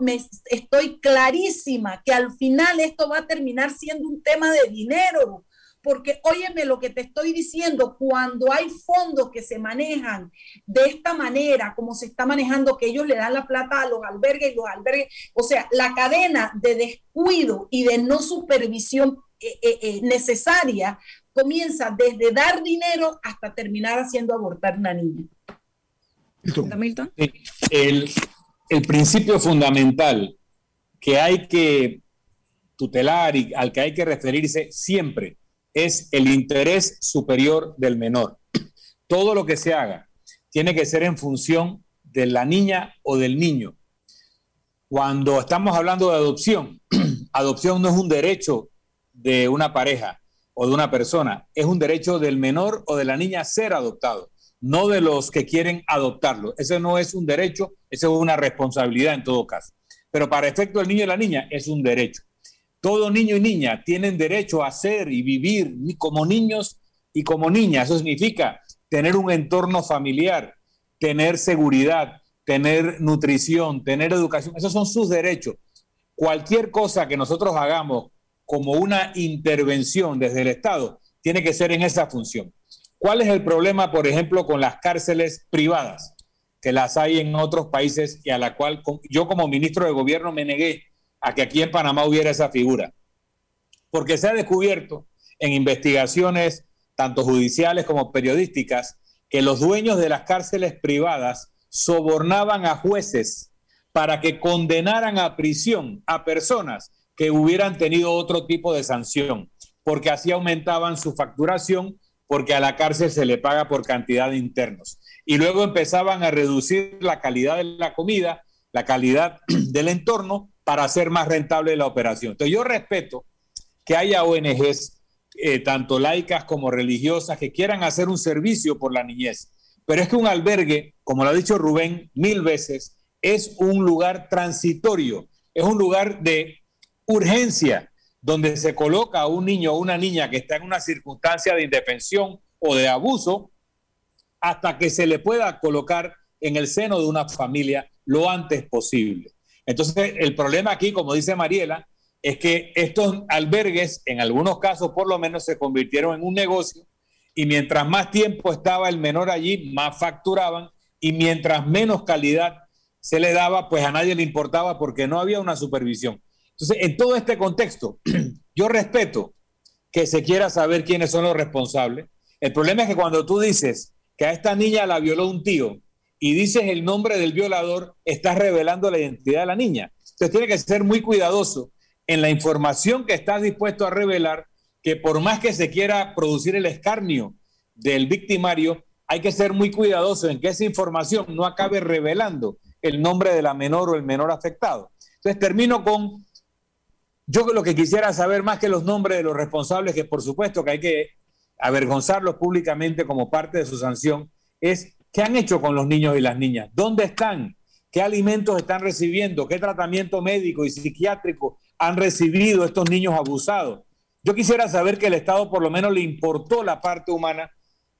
me, estoy clarísima que al final esto va a terminar siendo un tema de dinero, porque óyeme lo que te estoy diciendo, cuando hay fondos que se manejan de esta manera, como se está manejando, que ellos le dan la plata a los albergues y los albergues, o sea, la cadena de descuido y de no supervisión eh, eh, eh, necesaria comienza desde dar dinero hasta terminar haciendo abortar una niña. Milton. El, el principio fundamental que hay que tutelar y al que hay que referirse siempre es el interés superior del menor. Todo lo que se haga tiene que ser en función de la niña o del niño. Cuando estamos hablando de adopción, adopción no es un derecho de una pareja o de una persona, es un derecho del menor o de la niña ser adoptado, no de los que quieren adoptarlo. Ese no es un derecho, eso es una responsabilidad en todo caso. Pero para efecto del niño y la niña es un derecho. Todo niño y niña tienen derecho a ser y vivir como niños y como niñas. Eso significa tener un entorno familiar, tener seguridad, tener nutrición, tener educación. Esos son sus derechos. Cualquier cosa que nosotros hagamos como una intervención desde el Estado tiene que ser en esa función. ¿Cuál es el problema, por ejemplo, con las cárceles privadas, que las hay en otros países y a la cual yo como ministro de gobierno me negué a que aquí en Panamá hubiera esa figura? Porque se ha descubierto en investigaciones tanto judiciales como periodísticas, que los dueños de las cárceles privadas sobornaban a jueces para que condenaran a prisión a personas que hubieran tenido otro tipo de sanción, porque así aumentaban su facturación, porque a la cárcel se le paga por cantidad de internos. Y luego empezaban a reducir la calidad de la comida, la calidad del entorno, para hacer más rentable la operación. Entonces yo respeto que haya ONGs eh, tanto laicas como religiosas, que quieran hacer un servicio por la niñez. Pero es que un albergue, como lo ha dicho Rubén mil veces, es un lugar transitorio, es un lugar de urgencia, donde se coloca a un niño o una niña que está en una circunstancia de indefensión o de abuso, hasta que se le pueda colocar en el seno de una familia lo antes posible. Entonces, el problema aquí, como dice Mariela, es que estos albergues, en algunos casos por lo menos, se convirtieron en un negocio y mientras más tiempo estaba el menor allí, más facturaban y mientras menos calidad se le daba, pues a nadie le importaba porque no había una supervisión. Entonces, en todo este contexto, yo respeto que se quiera saber quiénes son los responsables. El problema es que cuando tú dices que a esta niña la violó un tío y dices el nombre del violador, estás revelando la identidad de la niña. Entonces, tiene que ser muy cuidadoso en la información que estás dispuesto a revelar, que por más que se quiera producir el escarnio del victimario, hay que ser muy cuidadoso en que esa información no acabe revelando el nombre de la menor o el menor afectado. Entonces termino con, yo lo que quisiera saber más que los nombres de los responsables, que por supuesto que hay que avergonzarlos públicamente como parte de su sanción, es qué han hecho con los niños y las niñas, dónde están, qué alimentos están recibiendo, qué tratamiento médico y psiquiátrico han recibido estos niños abusados. Yo quisiera saber que el Estado por lo menos le importó la parte humana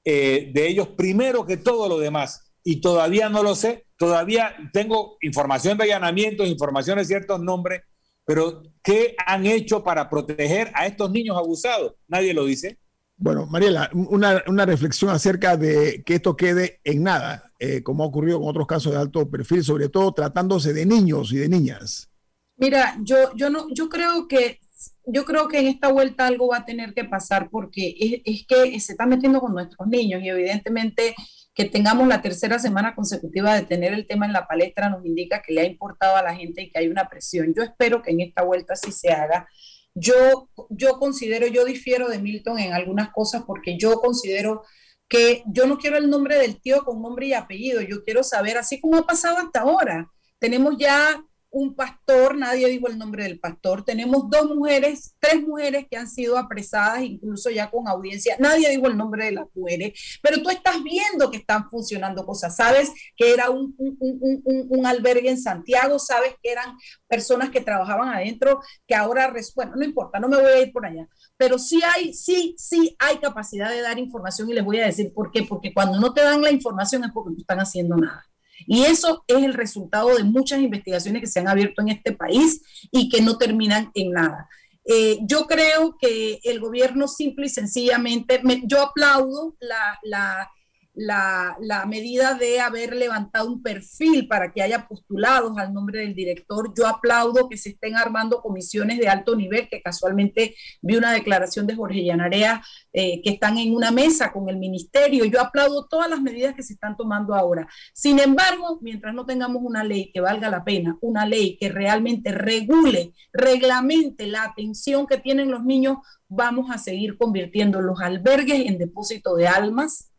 eh, de ellos primero que todo lo demás. Y todavía no lo sé, todavía tengo información de allanamientos, información de ciertos nombres, pero ¿qué han hecho para proteger a estos niños abusados? Nadie lo dice. Bueno, Mariela, una, una reflexión acerca de que esto quede en nada, eh, como ha ocurrido con otros casos de alto perfil, sobre todo tratándose de niños y de niñas. Mira, yo, yo no, yo creo que yo creo que en esta vuelta algo va a tener que pasar porque es, que se está metiendo con nuestros niños y evidentemente que tengamos la tercera semana consecutiva de tener el tema en la palestra nos indica que le ha importado a la gente y que hay una presión. Yo espero que en esta vuelta sí se haga. Yo, yo considero, yo difiero de Milton en algunas cosas porque yo considero que yo no quiero el nombre del tío con nombre y apellido, yo quiero saber, así como ha pasado hasta ahora, tenemos ya un pastor, nadie dijo el nombre del pastor. Tenemos dos mujeres, tres mujeres que han sido apresadas, incluso ya con audiencia. Nadie dijo el nombre de las mujeres, pero tú estás viendo que están funcionando cosas. Sabes que era un, un, albergue en Santiago, sabes que eran personas que trabajaban adentro, que ahora, bueno, no importa, no me voy a ir por allá. Pero sí hay, sí, sí hay capacidad de dar información y les voy a decir por qué. Porque cuando no te dan la información es porque no están haciendo nada. Y eso es el resultado de muchas investigaciones que se han abierto en este país y que no terminan en nada. Eh, yo creo que el gobierno simple y sencillamente, yo aplaudo la, la, la, medida de haber levantado un perfil para que haya postulados al nombre del director. Yo aplaudo que se estén armando comisiones de alto nivel, que casualmente vi una declaración de Jorge Llanarea eh, que están en una mesa con el ministerio. Yo aplaudo todas las medidas que se están tomando ahora. Sin embargo, mientras no tengamos una ley que valga la pena, una ley que realmente regule, reglamente la atención que tienen los niños, vamos a seguir convirtiendo los albergues en depósito de almas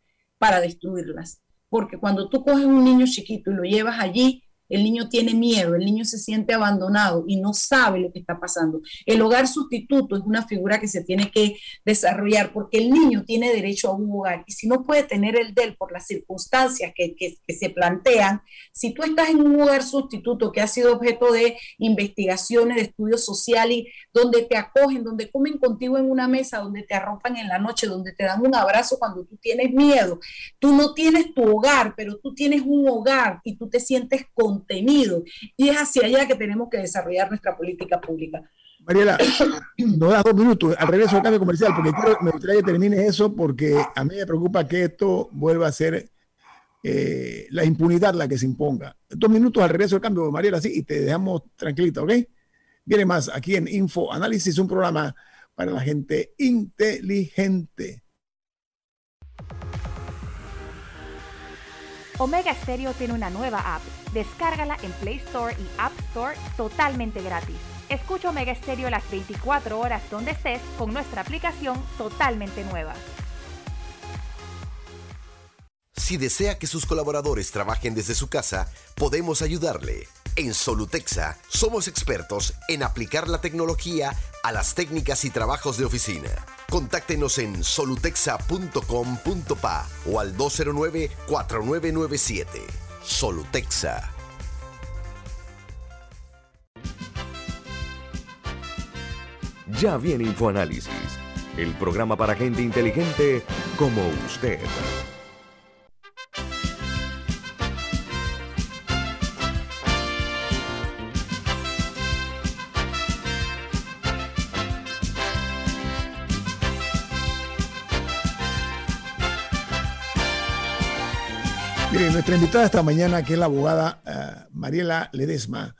para destruirlas. Porque cuando tú coges un niño chiquito y lo llevas allí, el niño tiene miedo, el niño se siente abandonado y no sabe lo que está pasando. El hogar sustituto es una figura que se tiene que desarrollar porque el niño tiene derecho a un hogar y si no puede tener el de él por las circunstancias que, que, se plantean, si tú estás en un hogar sustituto que ha sido objeto de investigaciones, de estudios sociales, donde te acogen, donde comen contigo en una mesa, donde te arropan en la noche, donde te dan un abrazo cuando tú tienes miedo, tú no tienes tu hogar, pero tú tienes un hogar y tú te sientes con contenido. Y es hacia allá que tenemos que desarrollar nuestra política pública. Mariela, no das dos minutos al regreso al cambio comercial, porque me gustaría que termine eso, porque a mí me preocupa que esto vuelva a ser eh, la impunidad la que se imponga. Dos minutos al regreso al cambio, Mariela, sí, y te dejamos tranquilito, ¿ok? Viene más aquí en Info Análisis, un programa para la gente inteligente. Omega Stereo tiene una nueva app. Descárgala en Play Store y App Store totalmente gratis. Escucha Omega Stereo las 24 horas donde estés con nuestra aplicación totalmente nueva. Si desea que sus colaboradores trabajen desde su casa, podemos ayudarle. En Solutexa somos expertos en aplicar la tecnología a las técnicas y trabajos de oficina. Contáctenos en solutexa.com.pa o al 209-4997. Solutexa. Ya viene InfoAnálisis, el programa para gente inteligente como usted. Nuestra invitada esta mañana, que es la abogada uh, Mariela Ledesma,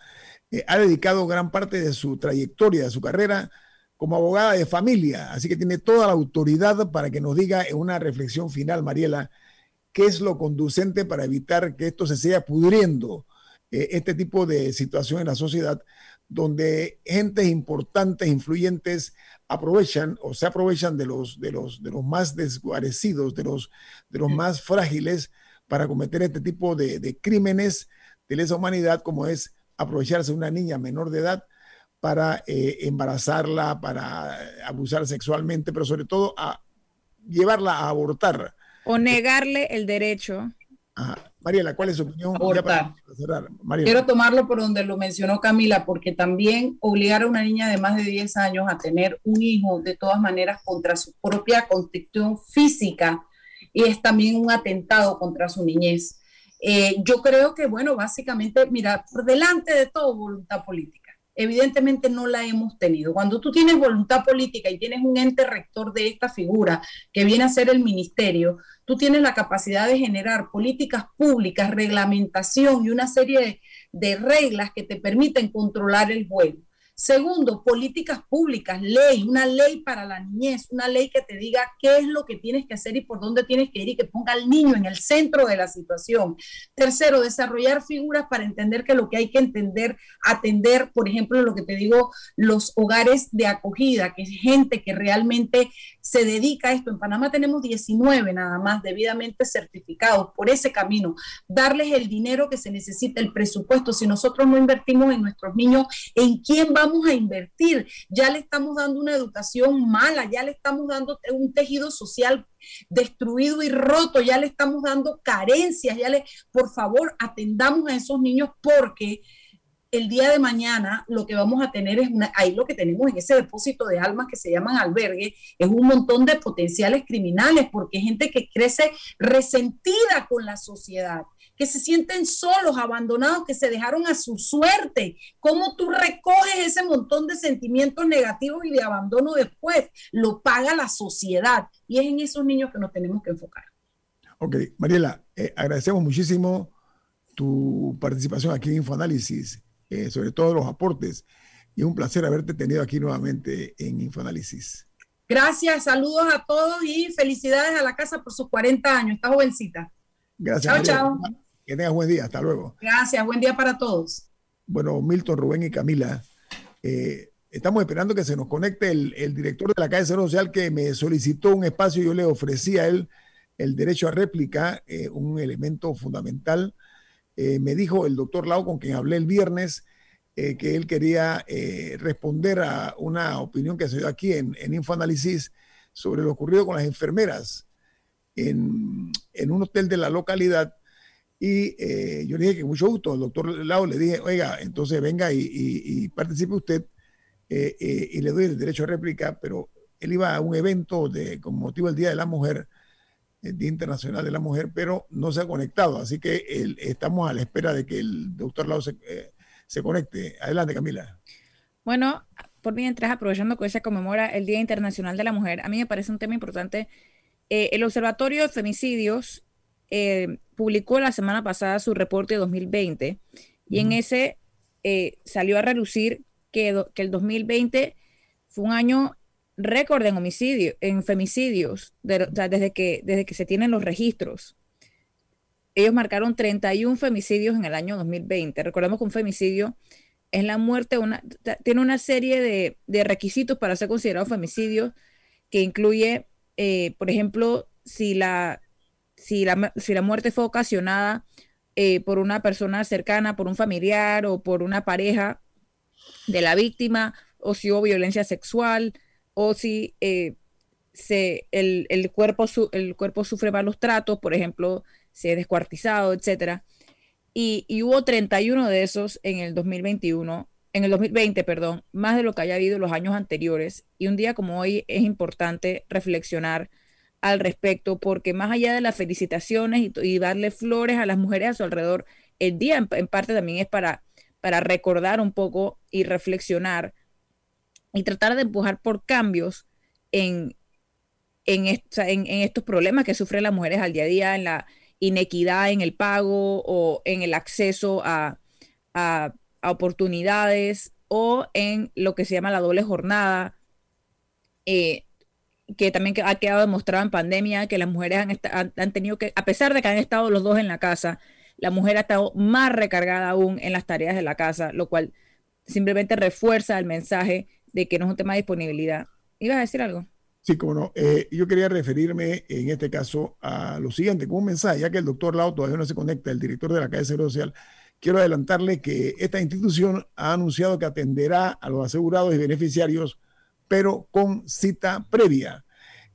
eh, ha dedicado gran parte de su trayectoria, de su carrera, como abogada de familia, así que tiene toda la autoridad para que nos diga en una reflexión final, Mariela, qué es lo conducente para evitar que esto se siga pudriendo, eh, este tipo de situación en la sociedad, donde gentes importantes, influyentes, aprovechan o se aprovechan de los, de los, de los más desguarecidos, de los, de los más frágiles, para cometer este tipo de, crímenes de lesa humanidad, como es aprovecharse de una niña menor de edad para eh, embarazarla, para abusar sexualmente, pero sobre todo a llevarla a abortar. O negarle el derecho. Mariela, ¿cuál es su opinión? Quiero tomarlo por donde lo mencionó Camila, porque también obligar a una niña de más de 10 años a tener un hijo, de todas maneras, contra su propia constitución física, y es también un atentado contra su niñez. Eh, yo creo que, bueno, básicamente, mira, por delante de todo, voluntad política. Evidentemente no la hemos tenido. Cuando tú tienes voluntad política y tienes un ente rector de esta figura que viene a ser el ministerio, tú tienes la capacidad de generar políticas públicas, reglamentación y una serie de reglas que te permiten controlar el juego. Segundo, políticas públicas, ley, una ley para la niñez, una ley que te diga qué es lo que tienes que hacer y por dónde tienes que ir y que ponga al niño en el centro de la situación. Tercero, desarrollar figuras para entender que lo que hay que entender, atender, por ejemplo, lo que te digo, los hogares de acogida, que es gente que realmente se dedica a esto. En Panamá tenemos 19 nada más debidamente certificados por ese camino. Darles el dinero que se necesita, el presupuesto. Si nosotros no invertimos en nuestros niños, ¿en quién vamos a invertir? Ya le estamos dando una educación mala, ya le estamos dando un tejido social destruido y roto, ya le estamos dando carencias, ya le, por favor, atendamos a esos niños porque el día de mañana lo que vamos a tener es una, ahí lo que tenemos en ese depósito de almas que se llaman albergue, es un montón de potenciales criminales, porque gente que crece resentida con la sociedad, que se sienten solos, abandonados, que se dejaron a su suerte. ¿Cómo tú recoges ese montón de sentimientos negativos y de abandono después? Lo paga la sociedad y es en esos niños que nos tenemos que enfocar. Ok, Mariela, eh, agradecemos muchísimo tu participación aquí en Infoanálisis, eh, sobre todo los aportes, y un placer haberte tenido aquí nuevamente en Infoanálisis. Gracias, saludos a todos y felicidades a la casa por sus 40 años, está jovencita. Gracias. Chao, chao. Que tengas buen día, hasta luego. Gracias, buen día para todos. Bueno, Milton, Rubén y Camila, eh, estamos esperando que se nos conecte el, director de la calle Cero Social que me solicitó un espacio y yo le ofrecí a él el derecho a réplica, eh, un elemento fundamental. Eh, me dijo el doctor Lau, con quien hablé el viernes, que él quería responder a una opinión que se dio aquí en, en Infoanálisis sobre lo ocurrido con las enfermeras en, en un hotel de la localidad y eh, yo le dije que mucho gusto, al doctor Lau le dije, oiga, entonces venga y, participe usted eh, eh, y le doy el derecho a réplica, pero él iba a un evento de, con motivo del Día de la Mujer, el Día Internacional de la Mujer, pero no se ha conectado, así que estamos a la espera de que el doctor Lau se, se conecte. Adelante, Camila. Bueno, por mientras, aprovechando que se conmemora el Día Internacional de la Mujer, a mí me parece un tema importante. el Observatorio de Femicidios eh, publicó la semana pasada su reporte de 2020 y en ese eh, salió a relucir que, que, el 2020 fue un año récord en homicidios, en femicidios, desde, que, desde que se tienen los registros. Ellos marcaron 31 femicidios en el año 2020. Recordemos que un femicidio es la muerte, una, tiene una serie de, de requisitos para ser considerado femicidio, que incluye, eh, por ejemplo, si la, si la, si la muerte fue ocasionada eh, por una persona cercana, por un familiar o por una pareja de la víctima, o si hubo violencia sexual, o si eh, se, el, el, cuerpo el cuerpo sufre malos tratos, por ejemplo, se ha descuartizado, etc. Y, y, hubo 31 de esos en el 2021, en el 2020, perdón, más de lo que haya habido los años anteriores. Y un día como hoy es importante reflexionar al respecto, porque más allá de las felicitaciones y, darle flores a las mujeres a su alrededor, el día en, parte también es para, para recordar un poco y reflexionar y tratar de empujar por cambios en, en, en, estos problemas que sufren las mujeres al día a día, en la inequidad en el pago o en el acceso a, a, oportunidades o en lo que se llama la doble jornada. Eh, que también ha quedado demostrado en pandemia, que las mujeres han, han, tenido que, a pesar de que han estado los dos en la casa, la mujer ha estado más recargada aún en las tareas de la casa, lo cual simplemente refuerza el mensaje de que no es un tema de disponibilidad. ¿Ibas a decir algo? Sí, como no. Eh, yo quería referirme en este caso a lo siguiente, con un mensaje, ya que el doctor Lau todavía no se conecta, el director de la Calle Seguro Social, quiero adelantarle que esta institución ha anunciado que atenderá a los asegurados y beneficiarios pero con cita previa.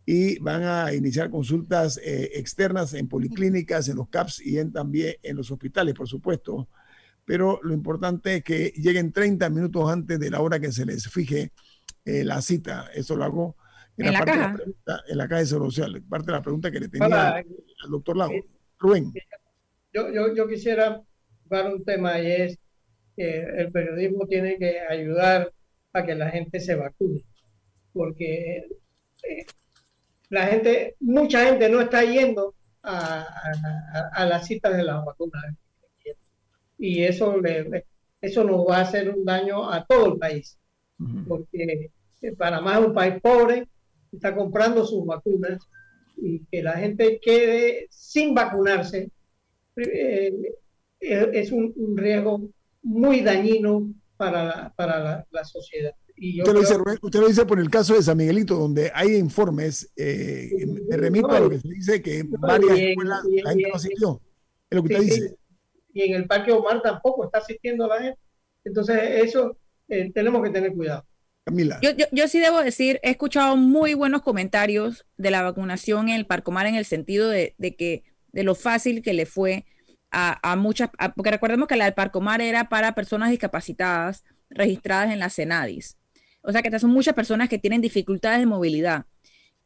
Y van a iniciar consultas eh, externas en policlínicas, en los CAPS y en, también en los hospitales, por supuesto. Pero lo importante es que lleguen 30 minutos antes de la hora que se les fije eh, la cita. Eso lo hago en, la, parte De la pregunta, en la caja de social. Parte de la pregunta que le tenía al doctor Lago. Eh, Rubén. Yo, yo, yo quisiera dar un tema y es que el periodismo tiene que ayudar a que la gente se vacune porque eh, la gente, mucha gente no está yendo a, a, las citas de las vacunas. Y eso, le, eso nos va a hacer un daño a todo el país, porque Panamá es un país pobre, está comprando sus vacunas y que la gente quede sin vacunarse eh, es un, riesgo muy dañino para, para la sociedad usted, lo dice, por el caso de San Miguelito, donde hay informes, eh, me remito a lo que se dice que varias escuelas la gente no asistió. Es lo que usted dice. Y en el Parque Omar tampoco está asistiendo a la gente. Entonces, eso eh, tenemos que tener cuidado. Camila. Yo, yo, yo, sí debo decir, he escuchado muy buenos comentarios de la vacunación en el Parque Omar en el sentido de, de que de lo fácil que le fue a, a muchas, porque recordemos que la del Parque Omar era para personas discapacitadas registradas en la CENADIS. O sea que son muchas personas que tienen dificultades de movilidad.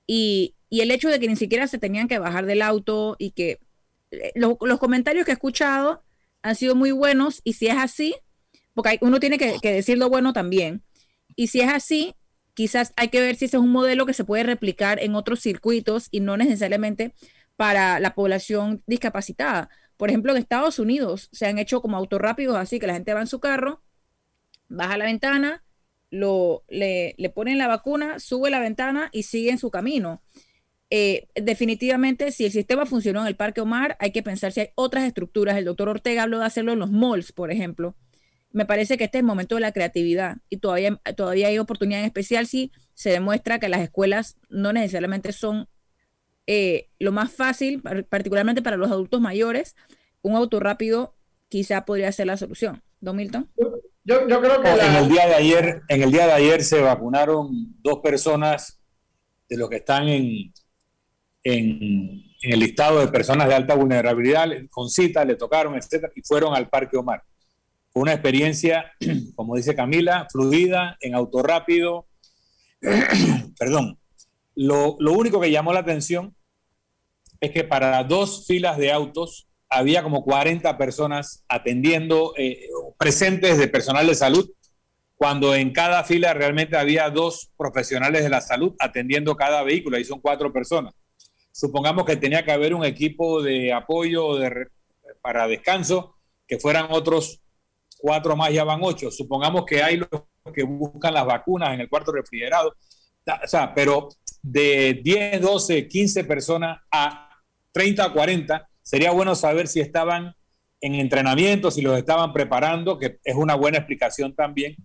Y, el hecho de que ni siquiera se tenían que bajar del auto y que eh, los comentarios que he escuchado han sido muy buenos y si es así, porque uno tiene que, decir lo bueno también, y si es así, quizás hay que ver si ese es un modelo que se puede replicar en otros circuitos y no necesariamente para la población discapacitada. Por ejemplo, en Estados Unidos se han hecho como autorrápidos así que la gente va en su carro, baja la ventana, lo, le, le ponen la vacuna, sube la ventana y sigue en su camino. Eh, definitivamente, si el sistema funcionó en el Parque Omar, hay que pensar si hay otras estructuras. El doctor Ortega habló de hacerlo en los malls, por ejemplo. Me parece que este es el momento de la creatividad y todavía, todavía hay oportunidad en especial si se demuestra que las escuelas no necesariamente son eh, lo más fácil, particularmente para los adultos mayores. Un auto rápido quizá podría ser la solución. Don Milton. Creo que en el día de ayer, en el día de ayer se vacunaron dos personas de los que están en en, el listado de personas de alta vulnerabilidad, con cita, le tocaron, etcétera, y fueron al Parque Omar. Fue una experiencia, como dice Camila, fluida, en auto rápido. Perdón. Lo, único que llamó la atención es que para dos filas de autos había como 40 personas atendiendo, eh, presentes de personal de salud, cuando en cada fila realmente había dos profesionales de la salud atendiendo cada vehículo, ahí son cuatro personas supongamos que tenía que haber un equipo de apoyo de, para descanso, que fueran otros cuatro más, ya van ocho. Supongamos que hay los que buscan las vacunas en el cuarto refrigerado. O sea, pero de 10, 12, 15 personas a 30, 40, sería bueno saber si estaban en entrenamiento, si los estaban preparando, que es una buena explicación también,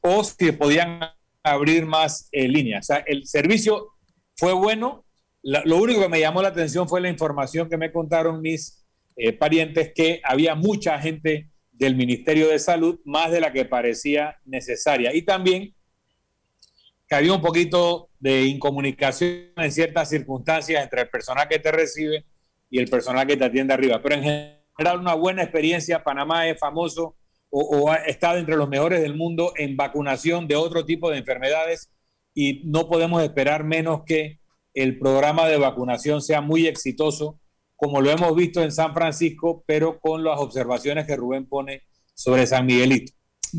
o si podían abrir más eh, líneas. O sea, el servicio fue bueno, lo único que me llamó la atención fue la información que me contaron mis eh, parientes que había mucha gente del Ministerio de Salud, más de la que parecía necesaria. Y también que había un poquito de incomunicación en ciertas circunstancias entre el personal que te recibe y el personal que te atiende arriba. Pero en general una buena experiencia. Panamá es famoso o, o ha estado entre los mejores del mundo en vacunación de otro tipo de enfermedades y no podemos esperar menos que el programa de vacunación sea muy exitoso, como lo hemos visto en San Francisco, pero con las observaciones que Rubén pone sobre San Miguelito.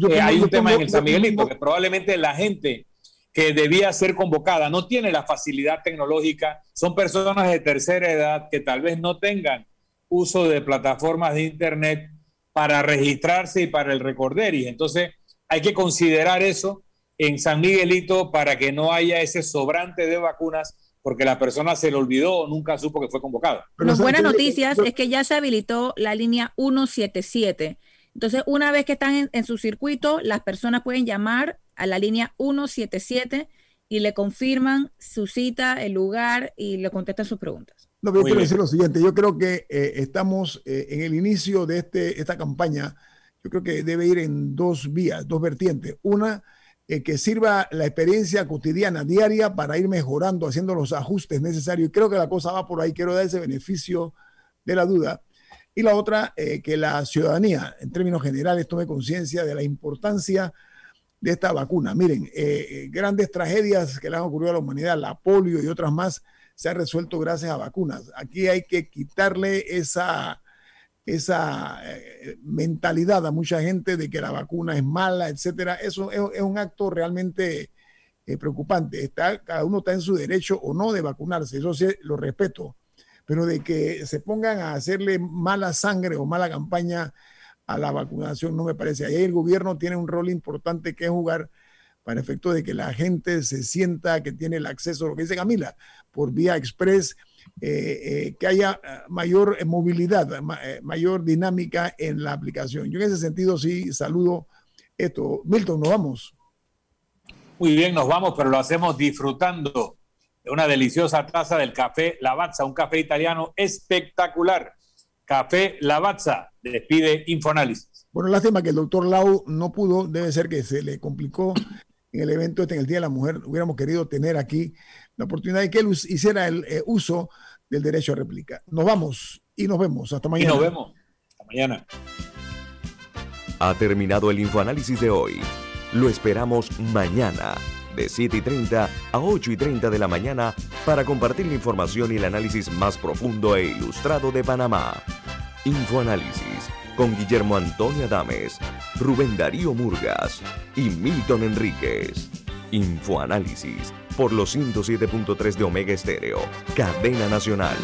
Eh, hay un tema en el San Miguelito que probablemente la gente que debía ser convocada no tiene la facilidad tecnológica, son personas de tercera edad que tal vez no tengan uso de plataformas de Internet para registrarse y para el recorderis. Entonces, hay que considerar eso en San Miguelito para que no haya ese sobrante de vacunas porque la persona se le olvidó o nunca supo que fue convocado. Las buenas noticias es que ya se habilitó la línea 177. Entonces, una vez que están en, su circuito, las personas pueden llamar a la línea 177 y le confirman su cita, el lugar y le contestan sus preguntas. No, yo quiero decir lo siguiente, yo creo que eh, estamos eh, en el inicio de este, esta campaña, yo creo que debe ir en dos vías, dos vertientes. Una, eh, que sirva la experiencia cotidiana, diaria, para ir mejorando, haciendo los ajustes necesarios. Y creo que la cosa va por ahí, quiero dar ese beneficio de la duda. Y la otra, eh, que la ciudadanía, en términos generales, tome conciencia de la importancia de esta vacuna. Miren, eh, grandes tragedias que le han ocurrido a la humanidad, la polio y otras más, se han resuelto gracias a vacunas. Aquí hay que quitarle esa esa eh, mentalidad a mucha gente de que la vacuna es mala, etcétera. Eso es, un acto realmente eh, preocupante. Está, cada uno está en su derecho o no de vacunarse, eso sí lo respeto, pero de que se pongan a hacerle mala sangre o mala campaña a la vacunación no me parece. Ahí el gobierno tiene un rol importante que jugar para efecto de que la gente se sienta que tiene el acceso, lo que dice Camila, por vía express eh, eh, que haya eh, mayor movilidad, mayor dinámica en la aplicación. Yo en ese sentido sí saludo esto. Milton, nos vamos. Muy bien, nos vamos, pero lo hacemos disfrutando de una deliciosa taza del café Lavazza, un café italiano espectacular. Café Lavazza, despide Infoanálisis. Bueno, lástima que el doctor Lau no pudo, debe ser que se le complicó en el evento este, en el Día de la Mujer. Hubiéramos querido tener aquí la oportunidad de que él hiciera el eh, uso del derecho a réplica. Nos vamos y nos vemos. Hasta mañana. Y nos vemos. Hasta mañana. Ha terminado el infoanálisis de hoy. Lo esperamos mañana, de 7 y 30 a 8 y 30 de la mañana, para compartir la información y el análisis más profundo e ilustrado de Panamá. Infoanálisis con Guillermo Antonio Adames, Rubén Darío Murgas y Milton Enríquez. Infoanálisis por los 107.3 de Omega Estéreo, cadena nacional.